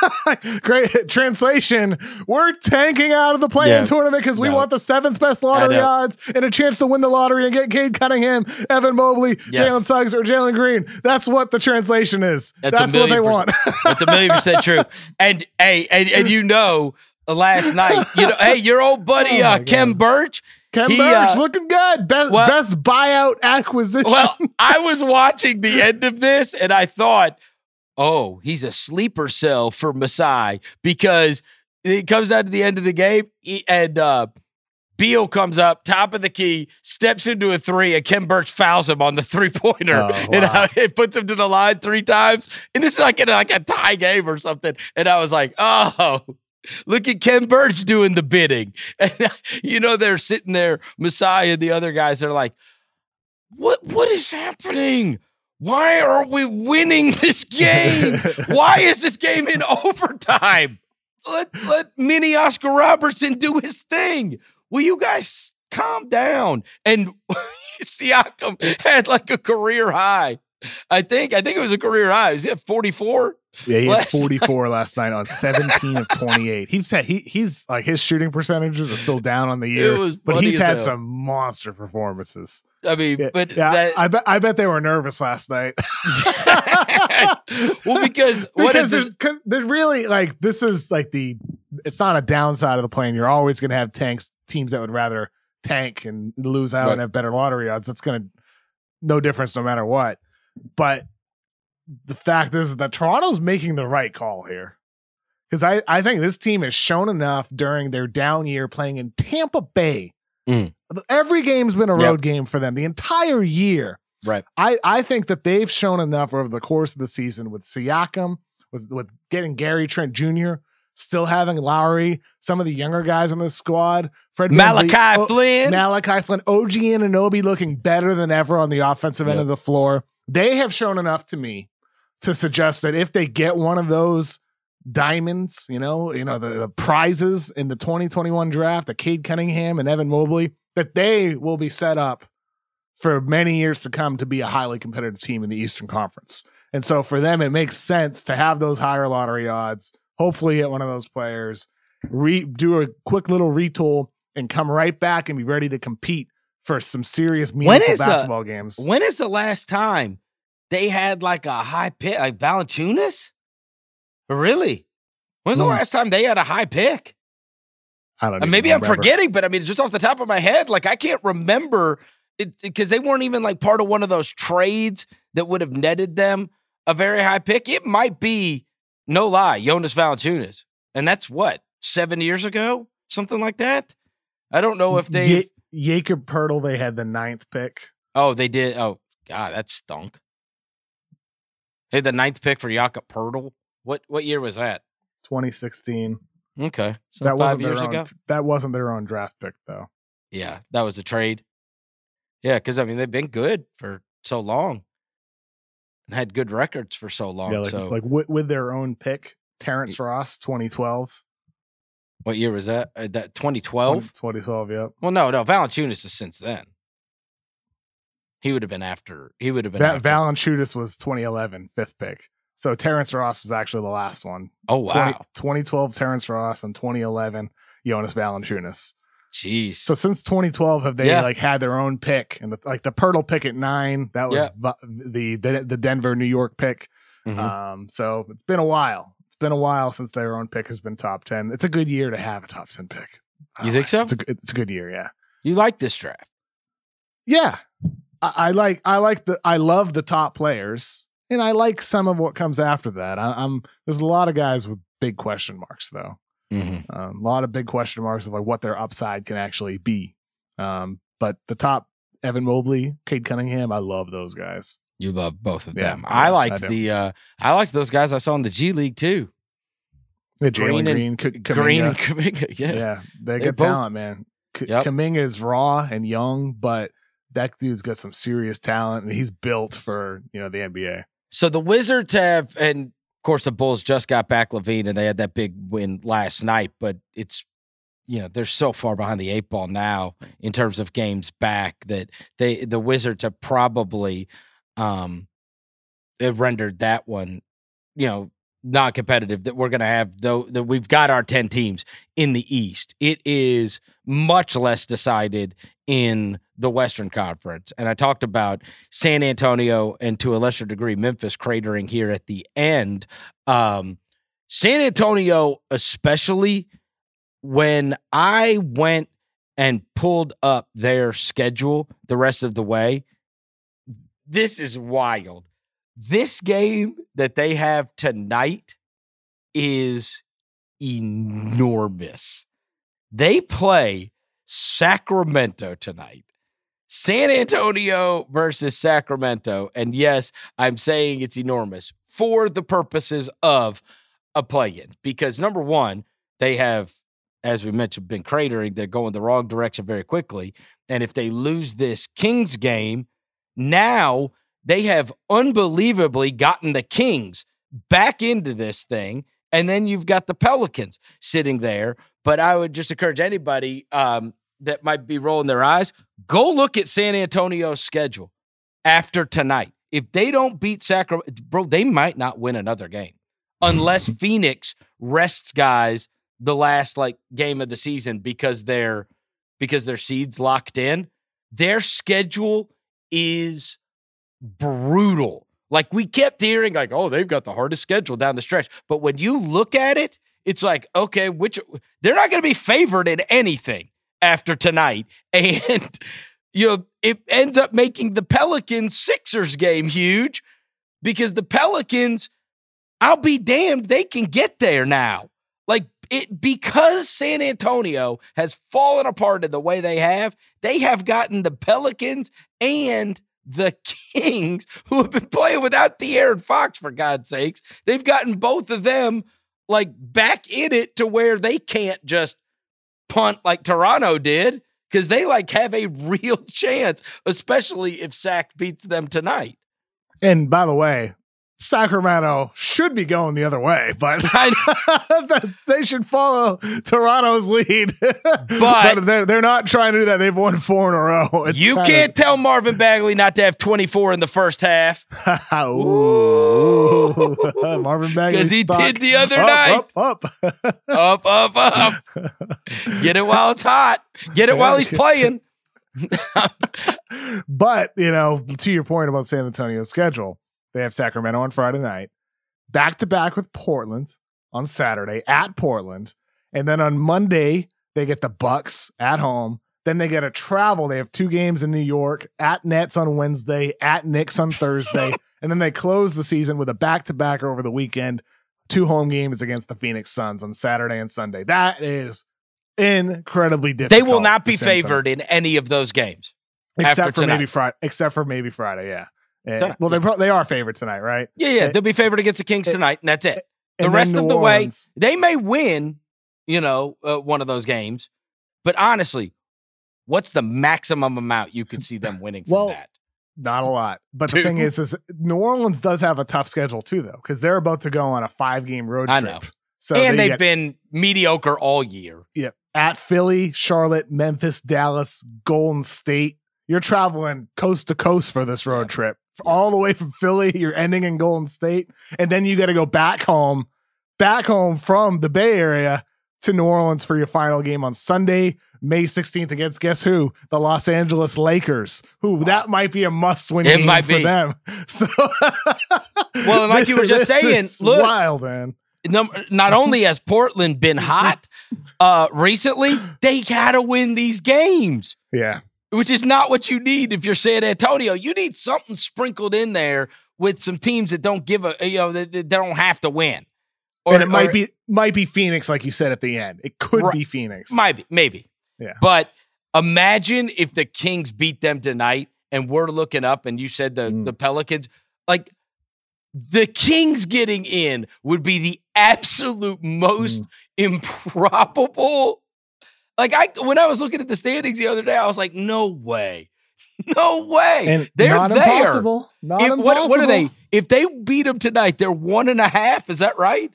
great translation. We're tanking out of the playing Yeah. tournament because we No. want the seventh best lottery odds and a chance to win the lottery and get Cade Cunningham, Evan Mobley, Yes. Jalen Suggs, or Jalen Green. That's what the translation is. That's That's, what they want. That's a million percent true. And hey, and, and you know, last night, you know, hey, your old buddy Oh uh, my Khem Birch. Ken He, Burge uh, looking good. Best well- best buyout acquisition. Well, I was watching the end of this and I thought, oh, he's a sleeper cell for Masai because it comes down to the end of the game and uh Beal comes up, top of the key, steps into a three, and Khem Birch fouls him on the three pointer. Oh, And wow. uh, it puts him to the line three times. And this is like, in like a tie game or something. And I was like, oh, look at Khem Birch doing the bidding. And you know, they're sitting there, Masai and the other guys, they're like, what what is happening? Why are we winning this game? Why is this game in overtime? Let let mini Oscar Robertson do his thing. Will you guys calm down? And Siakam had like a career high. I think I think it was a career high. He at 44? Yeah, he had 44 last night on 17 of 28. He's had, he he's like his shooting percentages are still down on the year, but he's had hell. some monster performances. I mean, Yeah, but yeah, that, I bet I bet they were nervous last night. well, because what because is there's, there's really like this is like the it's not a downside of the plane. You're always going to have tanks teams that would rather tank and lose out Right. and have better lottery odds. That's going to no difference no matter what. But the fact is that Toronto's making the right call here. Because I, I think this team has shown enough during their down year playing in Tampa Bay. Mm. Every game's been a Yep. road game for them the entire year. Right. I, I think that they've shown enough over the course of the season with Siakam, with, with getting Gary Trent Jr., still having Lowry, some of the younger guys on this squad, Fred Malachi VanVleet, O- Flynn. Malachi Flynn, OG and Anunoby looking better than ever on the offensive end of the floor. They have shown enough to me to suggest that if they get one of those diamonds, you know, you know, the, the prizes in the 2021 draft, the Cade Cunningham and Evan Mobley, that they will be set up for many years to come to be a highly competitive team in the Eastern Conference. And so for them, it makes sense to have those higher lottery odds. Hopefully, get one of those players, re- do a quick little retool, and come right back and be ready to compete for some serious meaningful uh, basketball games. When is the last time they had like a high pick, like Valanciunas? Really? When's the Hmm. last time they had a high pick? I don't. Uh, maybe I'm forgetting, but I mean, just off the top of my head, like I can't remember it because they weren't even like part of one of those trades that would have netted them a very high pick. It might be, no lie, Jonas Valanciunas, and that's what seven years ago, something like that. I don't know if they. Ye- Jakob Poeltl, they had the ninth pick. Oh, they did. Oh, God, that stunk. Hey, the ninth pick for Jakob Poeltl. What what year was that? 2016. Okay, so that five years their ago. own. That wasn't their own draft pick though. Yeah, that was a trade. Yeah, because I mean they've been good for so long and had good records for so long. yeah, like, so like with, with their own pick, Terrence Ross, 2012. what year was that? Uh, that 2012. 2012. yeah. Well, no, no, Valanciunas is since then. He would have been after. He would have been. That. Valanciunas was 2011, fifth pick. So Terrence Ross was actually the last one. oh 20 wow, 2012 Terrence Ross and 2011 Jonas Valanciunas. jeez. So since 2012, have they Yeah. like had their own pick and the, like the Poeltl pick at nine? That was Yeah. the, the the Denver New York pick. Mhm. Um, so it's been a while. It's been a while since their own pick has been top 10. It's a good year to have a top 10 pick. You think so? It's a, it's a good year. Yeah. you like this draft? Yeah. I, I like I like the I love the top players and I like some of what comes after that. I, I'm there's a lot of guys with big question marks though. Mm-hmm. Um, a lot of big question marks of like what their upside can actually be. Um, but the top Evan Mobley, Cade Cunningham. I love those guys. You love both of Yeah, them. I I liked do. the uh I liked those guys I saw in the G League too. Yeah, Green Green, K- Green and Kuminga. Yeah. Yeah, they They got both- talent, man. K- Yep. Kuminga is raw and young, but that dude's got some serious talent, and he's built for you know the NBA. So the Wizards have, and of course the Bulls just got back LaVine, and they had that big win last night. But it's, you know, they're so far behind the eight ball now in terms of games back that they the Wizards have probably, um, rendered that one, you know, not competitive. That we're going to have though that we've got our ten teams in the East. It is much less decided in the Western Conference. And I talked about San Antonio and to a lesser degree Memphis cratering here at the end. Um, San Antonio, especially when I went and pulled up their schedule the rest of the way, this is wild. This game that they have tonight is enormous. They play Sacramento tonight. San Antonio versus Sacramento. And yes, I'm saying it's enormous for the purposes of a play in because number one, they have, as we mentioned, been cratering. They're going the wrong direction very quickly. And if they lose this Kings game, now they have unbelievably gotten the Kings back into this thing. And then you've got the Pelicans sitting there. But I would just encourage anybody um, that might be rolling their eyes go look at San Antonio's schedule after tonight. If they don't beat Sacramento, bro, they might not win another game unless Phoenix rests guys the last like game of the season because they're because their seeds locked in. Their schedule is brutal. Like we kept hearing, like, oh, they've got the hardest schedule down the stretch. But when you look at it, it's like, okay, which they're not going to be favored in anything after tonight. And, you know, it ends up making the Pelicans Sixers game huge because the Pelicans, I'll be damned, they can get there now. Like it because San Antonio has fallen apart in the way they have, they have gotten the Pelicans and the Kings, who have been playing without De'Aaron Fox, for God's sakes. They've gotten both of them like back in it to where they can't just punt like Toronto did because they like have a real chance, especially if Sack beats them tonight. And by the way, Sacramento should be going the other way, but they should follow Toronto's lead. But, they're they're not trying to do that. They've won four in a row. It's you kind can't tell Marvin Bagley not to have 24 in the first half Ooh. Marvin Bagley because he did the other up, night. Up, up, up, up. Get it while it's hot. Get it while he's playing. but you know, to your point about San Antonio's schedule, they have Sacramento on Friday night, back to back with Portland on Saturday at Portland, and then on Monday they get the Bucks at home. Then they get a travel. They have two games in New York at Nets on Wednesday, at Knicks on Thursday, and then they close the season with a back to back over the weekend. Two home games against the Phoenix Suns on Saturday and Sunday. That is incredibly difficult. They will not be favored in any of those games. except for maybe. Friday. Except for maybe Friday, yeah. Yeah. Tonight, well, they pro- they are favored tonight, right? Yeah, yeah. Eh, They'll be favored against the Kings eh, tonight, and that's it. The rest of the way, they may win, you know, uh, one of those games. But honestly, what's the maximum amount you could see them winning from Well, that? not a lot. But the thing is, is New Orleans does have a tough schedule too, though, because they're about to go on a five game road I trip. know. So and they they've get been mediocre all year. yeah, at Philly, Charlotte, Memphis, Dallas, Golden State. You're traveling coast to coast for this road Yeah. trip, all the way from Philly. You're ending in Golden State, and then you got to go back home, back home from the Bay Area to New Orleans for your final game on Sunday, May 16th against guess who? The Los Angeles Lakers. Who that might be a must-win It game might for be. them. So, Well, and like you were just saying, look- wild man. Not only has Portland been hot uh, recently, they got to win these games. Yeah, which is not what you need if you're San Antonio. You need something sprinkled in there with some teams that don't give a you know that, that don't have to win. and it might or- be might be Phoenix, like you said at the end. It could Right. be Phoenix. might be maybe. Yeah. But Imagine if the Kings beat them tonight and we're looking up and you said the, Mm. the Pelicans, like the Kings getting in would be the absolute most improbable. Like I when I was looking at the standings the other day, I was like, no way. No way. And they're not there. impossible. Not If- what, what are they? If they beat them tonight, they're one and a half. Is that right?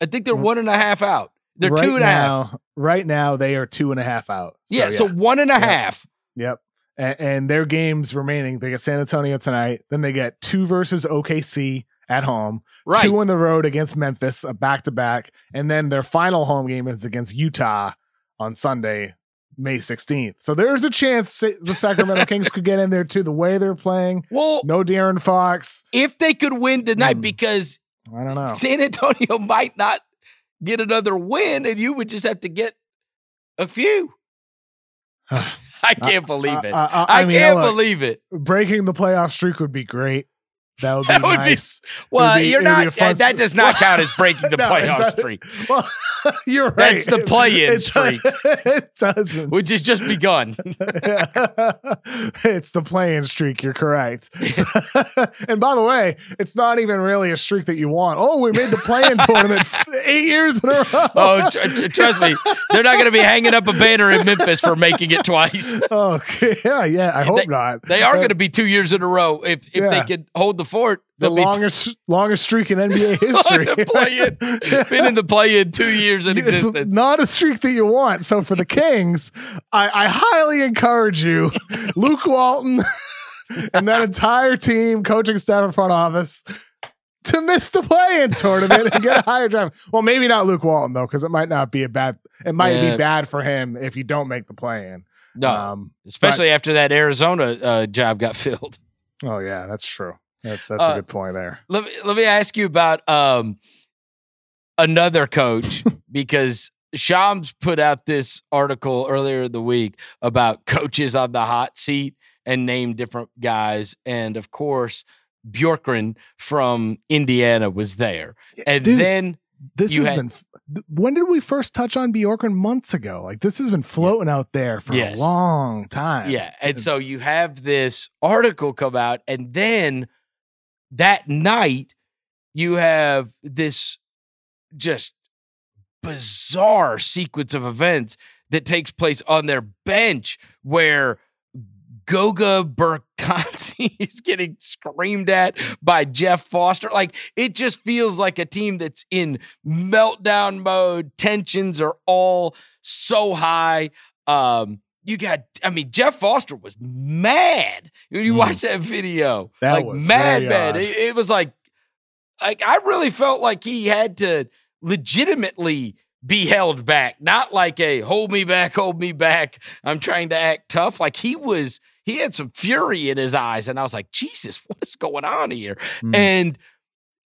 I think they're Mm. one and a half out. They're right two and a half. now, Right now, they are two and a half out. So, yeah, so one and a Yeah. half. Yep. And, and their games remaining, they get San Antonio tonight. Then they get two versus OKC at home, Right. two on the road against Memphis, a back to back, and then their final home game is against Utah on Sunday, May 16th. So there's a chance the Sacramento Kings could get in there too. The way they're playing, well, no De'Aaron Fox. if they could win tonight, Mm. because I don't know. San Antonio might not get another win, and you would just have to get a few. I can't believe it. I, I- I, I mean, can't look, believe it. breaking the playoff streak would be great. That would be That would be- Well, be- you're be not. fun that does not count as breaking the No, playoff streak, Well, you're right. That's the play-in It- streak. It doesn't. which has just begun. it's the play-in streak. You're correct. and by the way, it's not even really a streak that you want. Oh, we made the play-in tournament eight years in a row. Oh, tr- tr- trust me, they're not going to be hanging up a banner in Memphis for making it twice. okay. Yeah, yeah. I hope They- not. They are Uh, going to be two years in a row if if they Yeah. can hold the fort. the they'll be longest longest streak in NBA history. play-in. been in the play in two years in It's existence. not a streak that you want. So for the Kings, I, I highly encourage you, Luke Walton and that entire team, coaching staff and front office, to miss the play-in tournament and get a higher draft. Well, maybe not Luke Walton though, because it might not be a bad. It might Yeah. be bad for him if you don't make the play-in. No, Um, especially after that Arizona uh, job got filled. oh yeah, that's true. That, that's Uh, a good point there. Let me let me ask you about um another coach because Shams put out this article earlier in the week about coaches on the hot seat and named different guys, and of course Bjorkgren from Indiana was there, and Dude, then This has had- been. When did we first touch on Bjorkgren? Months ago. Like this has been floating out there for Yes. a long time. Yeah. And so you have this article come out, and then that night you have this just bizarre sequence of events that takes place on their bench where Goga Burkhansi is getting screamed at by Jeff Foster. Like it just feels like a team that's in meltdown mode. Tensions are all so high. Um, you got, I mean, Jeff Foster was mad when you Mm. watch that video. That like was mad, mad. It, it was like, like I really felt like he had to legitimately be held back, not like a hold me back, hold me back. I'm trying to act tough. Like he was, he had some fury in his eyes, and I was like, Jesus, what is going on here? Mm. And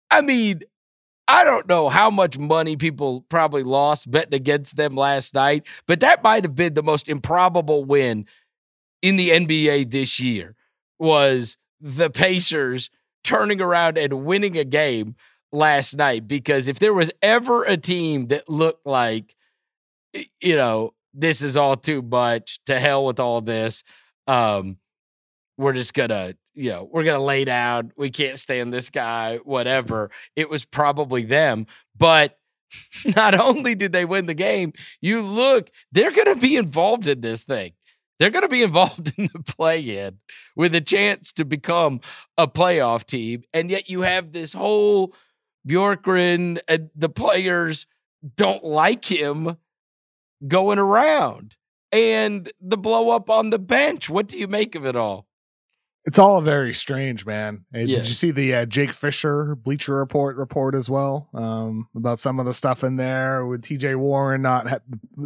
I mean, I don't know how much money people probably lost betting against them last night, but that might have been the most improbable win in the NBA this year was the Pacers turning around and winning a game last night because if there was ever a team that looked like you know this is all too much to hell with all this um we're just gonna you know we're gonna lay down we can't stand this guy whatever it was probably them but not only did they win the game you look they're gonna be involved in this thing they're going to be involved in the play in with a chance to become a playoff team. And yet you have this whole Bjorkgren and the players don't like him going around and the blow up on the bench. What do you make of it all? It's all very strange, man. Hey, Yeah. Did you see the uh, Jake Fisher Bleacher Report report as well um, about some of the stuff in there with T.J. Warren not, ha-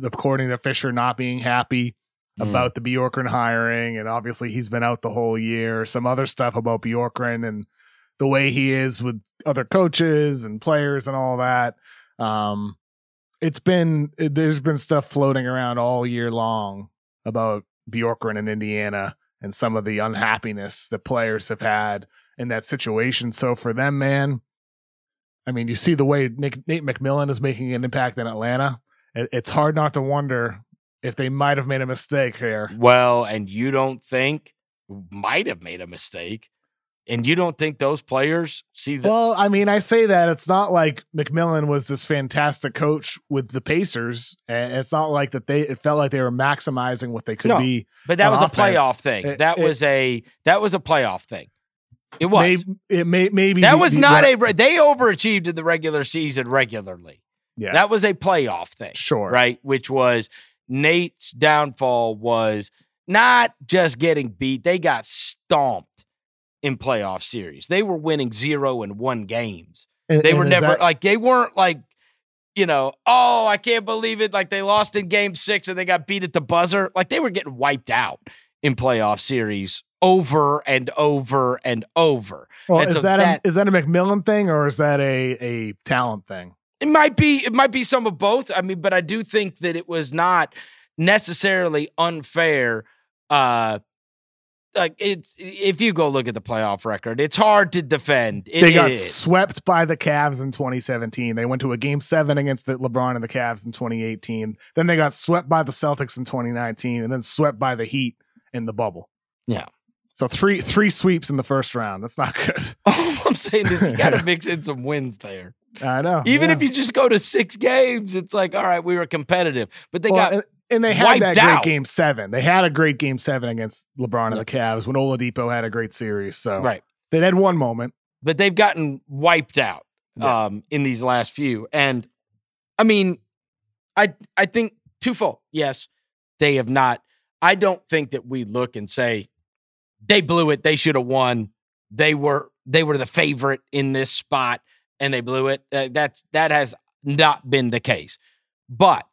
according to Fisher, not being happy Mm. about the Bjorkgren hiring, and obviously he's been out the whole year. Some other stuff about Bjorkgren and the way he is with other coaches and players and all that. Um, it's been there's been stuff floating around all year long about Bjorkgren in Indiana and some of the unhappiness that players have had in that situation. So for them, man, I mean, you see the way Nick, Nate McMillan is making an impact in Atlanta. It, it's hard not to wonder if they might have made a mistake here. Well, and you don't think might have made a mistake, and you don't think those players see that? Well, I mean, I say that it's not like McMillan was this fantastic coach with the Pacers, and it's not like that they it felt like they were maximizing what they could No, be. but that was a playoff thing. it- that it- was a that was a playoff thing. It was. Maybe, it may maybe that the- was the- not a. They overachieved in the regular season regularly. yeah, That was a playoff thing. sure right? Which was Nate's downfall was not just getting beat, they got stomped in playoff series. They were winning zero and one games. And- They and were never that- like they weren't like, you know, oh, I can't believe it. Like they lost in game six and they got beat at the buzzer. Like they were getting wiped out in playoff series over and over and over. well, and is so that, that- a, is that a McMillan thing or is that a a talent thing? It might be it might be some of both. I mean, but I do think that it was not necessarily unfair. Uh like it's if you go look at the playoff record, it's hard to defend. It they got is. swept by the Cavs in 2017. They went to a game seven against the LeBron and the Cavs in 2018. Then they got swept by the Celtics in 2019, and then swept by the Heat in the bubble. Yeah. So three three sweeps in the first round. That's not good. All I'm saying is you got to mix in some wins there. I know. Even yeah. if you just go to six games, it's like, all right, we were competitive, but they Well, got and, they had that great game seven. They had a great game seven against LeBron and Yep. the Cavs when Oladipo had a great series. So right. they had one moment. but they've gotten wiped out Yeah. um, in these last few. And I mean, I I think twofold. Yes, they have not. I don't think that we look and say they blew it. They should have won. They were they were the favorite in this spot and they blew it. Uh, that's that has not been the case. But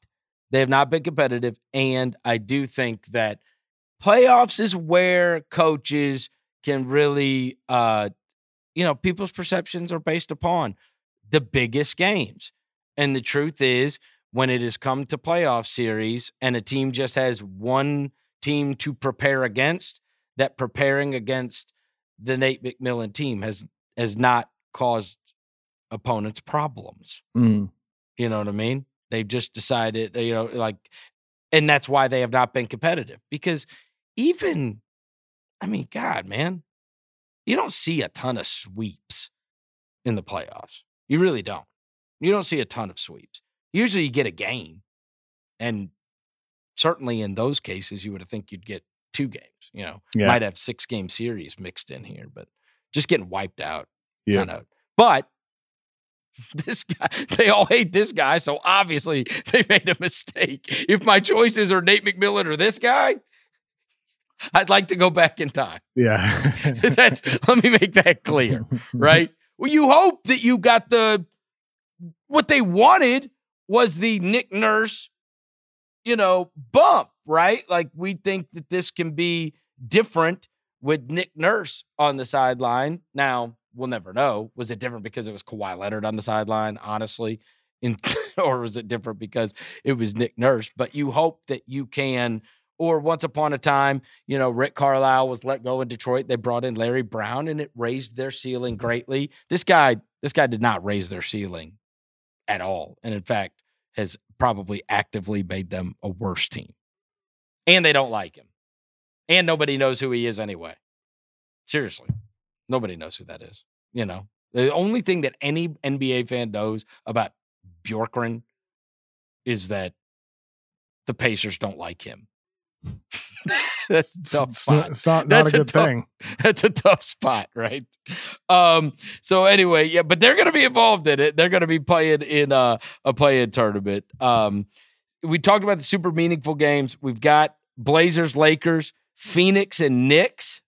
they have not been competitive, and I do think that playoffs is where coaches can really uh you know, people's perceptions are based upon the biggest games. And the truth is, when it has come to playoff series and a team just has one team to prepare against, that preparing against the Nate McMillan team has has not caused opponents problems. Mm. You know what I mean? They've just decided, you know, like, and that's why they have not been competitive. Because even, I mean, God, man, you don't see a ton of sweeps in the playoffs. You really don't. You don't see a ton of sweeps. Usually you get a game. And certainly in those cases, you would think you'd get two games, you know, Yeah. might have six game series mixed in here, but just getting wiped out Yeah. kind of. But this guy, they all hate this guy, so obviously they made a mistake. If my choices are Nate McMillan or this guy, I'd like to go back in time. Yeah. That's let me make that clear, right? Well, you hope that you got the what they wanted was the Nick Nurse, you know, bump, right? Like we think that this can be different with Nick Nurse on the sideline. Now, we'll never know. Was it different because it was Kawhi Leonard on the sideline, honestly? In, or was it different because it was Nick Nurse? But you hope that you can, or once upon a time, you know, Rick Carlisle was let go in Detroit. They brought in Larry Brown and it raised their ceiling greatly. This guy, this guy did not raise their ceiling at all. And in fact, has probably actively made them a worse team. And they don't like him. And nobody knows who he is anyway. Seriously. Nobody knows who that is. You know, the only thing that any NBA fan knows about Bjorkgren is that the Pacers don't like him. That's a tough spot. it's not, not That's a a good tough- thing. That's a tough spot, right? Um, so anyway, yeah, but they're gonna be involved in it. They're gonna be playing in a, a play-in tournament. Um, we talked about the super meaningful games. We've got Blazers, Lakers, Phoenix, and Knicks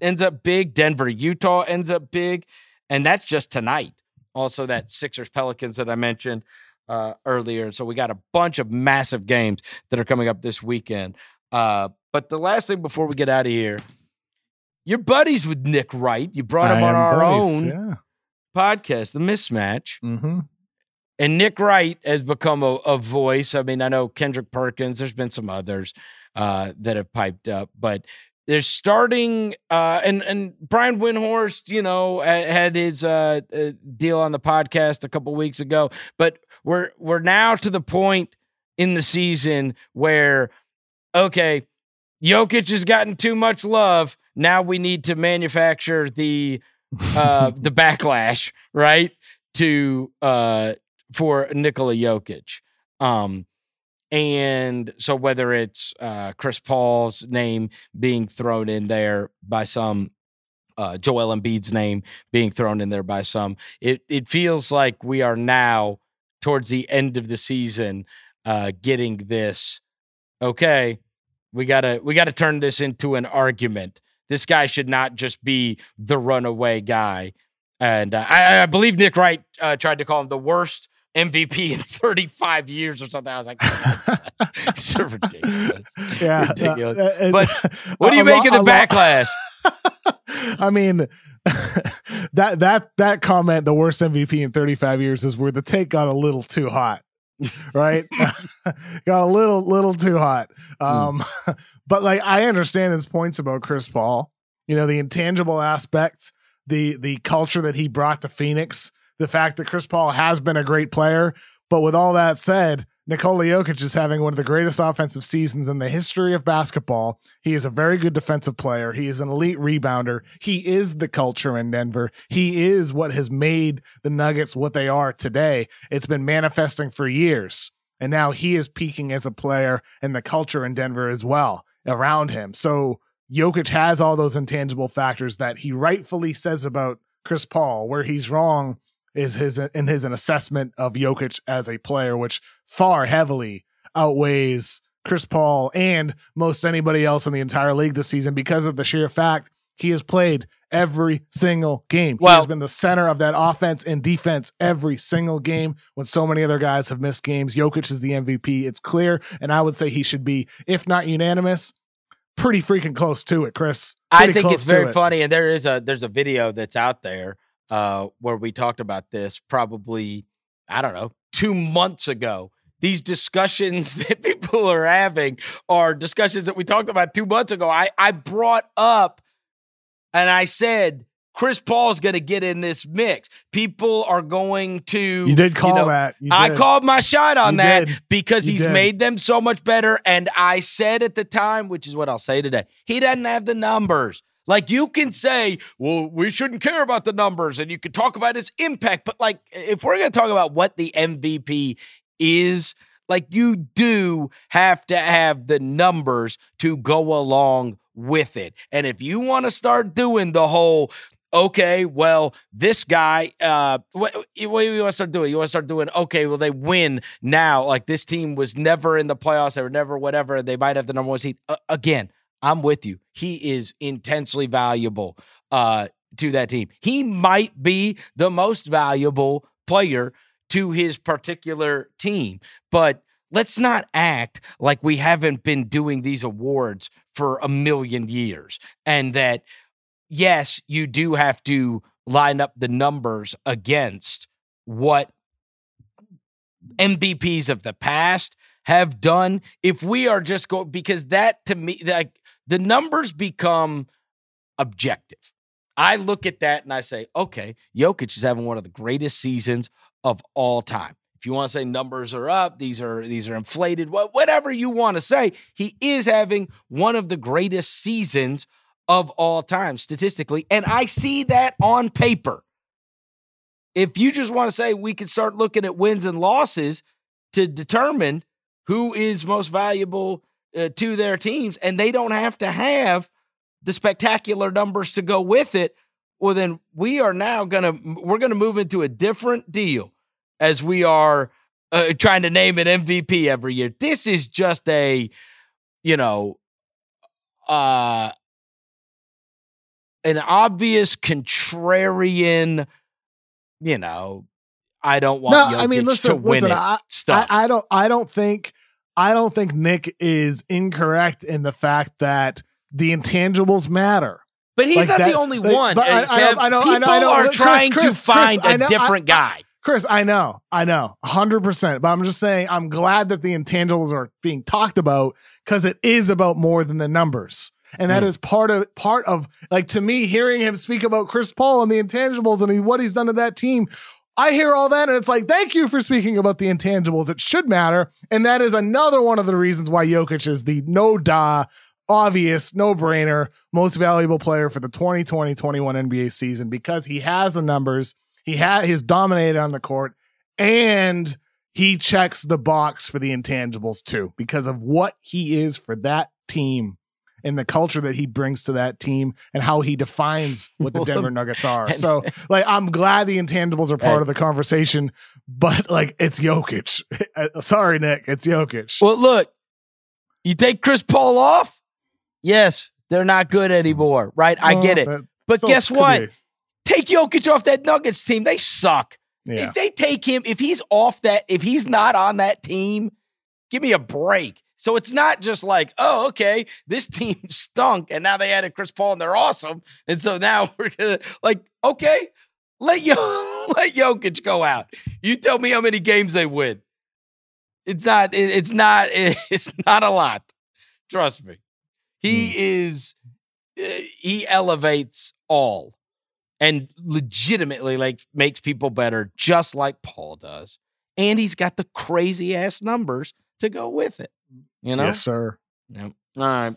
ends up big. Denver, Utah ends up big, and that's just tonight. Also, that Sixers, Pelicans that I mentioned uh, earlier. So we got a bunch of massive games that are coming up this weekend. Uh, but the last thing before we get out of here, you're buddies with Nick Wright. You brought him I on our buddies, own Yeah. podcast, The Mismatch. Mm-hmm. And Nick Wright has become a, a voice. I mean, I know Kendrick Perkins, there's been some others uh, that have piped up, but they're starting uh, and and Brian Windhorst, you know, had his uh, uh, deal on the podcast a couple weeks ago, but we're we're now to the point in the season where, okay, Jokic has gotten too much love. Now we need to manufacture the uh the backlash, right? To uh for Nikola Jokic. Um and so whether it's uh Chris Paul's name being thrown in there by some uh, Joel Embiid's name being thrown in there by some. It it feels like we are now towards the end of the season, uh, getting this. Okay, we gotta we gotta turn this into an argument. This guy should not just be the runaway guy. And uh, I, I, believe Nick Wright uh, tried to call him the worst MVP in 35 years or something. I was like, it's so ridiculous. Yeah, ridiculous. Uh, but what do you make lo- of the backlash? I mean, that that that comment, the worst MVP in 35 years, is where the take got a little too hot. right got a little little too hot hmm. um mm. but like i understand his points about chris paul you know the intangible aspects the the culture that he brought to phoenix the fact that chris paul has been a great player but with all that said Nikola Jokic is having one of the greatest offensive seasons in the history of basketball. He is a very good defensive player. He is an elite rebounder. He is the culture in Denver. He is what has made the Nuggets what they are today. It's been manifesting for years. And now he is peaking as a player and the culture in Denver as well around him. So Jokic has all those intangible factors that he rightfully says about Chris Paul. Where he's wrong is his in his an assessment of Jokic as a player, which far heavily outweighs Chris Paul and most anybody else in the entire league this season because of the sheer fact he has played every single game. Well, he has been the center of that offense and defense every single game when so many other guys have missed games. Jokic is the MVP. It's clear. And I would say he should be, if not unanimous, pretty freaking close to it, Chris. Pretty I think it's very it. funny. And there is a there's a video that's out there uh, where we talked about this probably, I don't know, two months ago. These discussions that people are having are discussions that we talked about two months ago. I, I brought up and I said, Chris Paul is going to get in this mix. People are going to. You did call you know, that. I called my shot on you that did. because you he's did. made them so much better. And I said at the time, which is what I'll say today, he doesn't have the numbers. Like you can say, well, we shouldn't care about the numbers and you can talk about his impact. But like, if we're going to talk about what the MVP is, like you do have to have the numbers to go along with it. And if you want to start doing the whole, okay, well, this guy, uh, what, what do you want to start doing? You want to start doing, okay, well, they win now. Like this team was never in the playoffs. They were never whatever. They might have the number one seed. Uh, again, I'm with you. He is intensely valuable uh, to that team. He might be the most valuable player to his particular team, but let's not act like we haven't been doing these awards for a million years and that yes, you do have to line up the numbers against what MVPs of the past have done. If we are just going because that to me like the numbers become objective. I look at that and I say, okay, Jokic is having one of the greatest seasons of all time. If you want to say numbers are up, these are these are inflated, whatever you want to say, he is having one of the greatest seasons of all time statistically, and I see that on paper. If you just want to say we can start looking at wins and losses to determine who is most valuable uh, to their teams and they don't have to have the spectacular numbers to go with it, well, then we are now to, we're to move into a different deal as we are uh, trying to name an MVP every year. This is just a, you know, uh, an obvious contrarian, you know, I don't want no, Jokic I mean, listen, to win listen, it I, stuff. I, I don't, I don't think I don't think Nick is incorrect in the fact that the intangibles matter. But he's like not that, the only like, one. But I, I, know, I know, People I know, I know. are Chris, trying Chris, to find Chris, a know, different guy. Chris, I know, I know, hundred percent. But I'm just saying, I'm glad that the intangibles are being talked about because it is about more than the numbers, and that mm. is part of part of like to me hearing him speak about Chris Paul and the intangibles and what he's done to that team I hear all that and it's like, thank you for speaking about the intangibles. It should matter. And that is another one of the reasons why Jokic is the no da, obvious, no brainer, most valuable player for the 2020 21 NBA season because he has the numbers. He had he's dominated on the court and he checks the box for the intangibles too because of what he is for that team and the culture that he brings to that team and how he defines what the Denver Nuggets are. So, like, I'm glad the intangibles are part of the conversation, but like, it's Jokic. Uh, sorry, Nick, it's Jokic. Well, look, you take Chris Paul off. Yes, they're not good anymore, right? I get it. But guess what? Be. Take Jokic off that Nuggets team. They suck. Yeah. If they take him, if he's off that, if he's not on that team, give me a break. So it's not just like, oh, okay, this team stunk and now they added Chris Paul and they're awesome. And so now we're gonna like, okay, let Yo let Jokic go out. You tell me how many games they win. It's not, it's not, it's not a lot. Trust me. He mm. is uh, he elevates all and legitimately like makes people better just like Paul does. And he's got the crazy ass numbers to go with it. You know? Yes, sir. Yep. All right.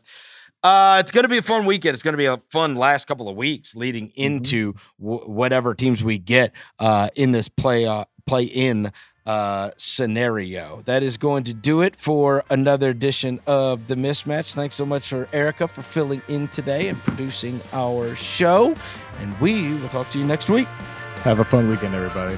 Uh, it's going to be a fun weekend. It's going to be a fun last couple of weeks leading mm-hmm. into w- whatever teams we get uh, in this play uh, play in uh, scenario. That is going to do it for another edition of the mismatch. Thanks so much for Erika for filling in today and producing our show. And we will talk to you next week. Have a fun weekend, everybody.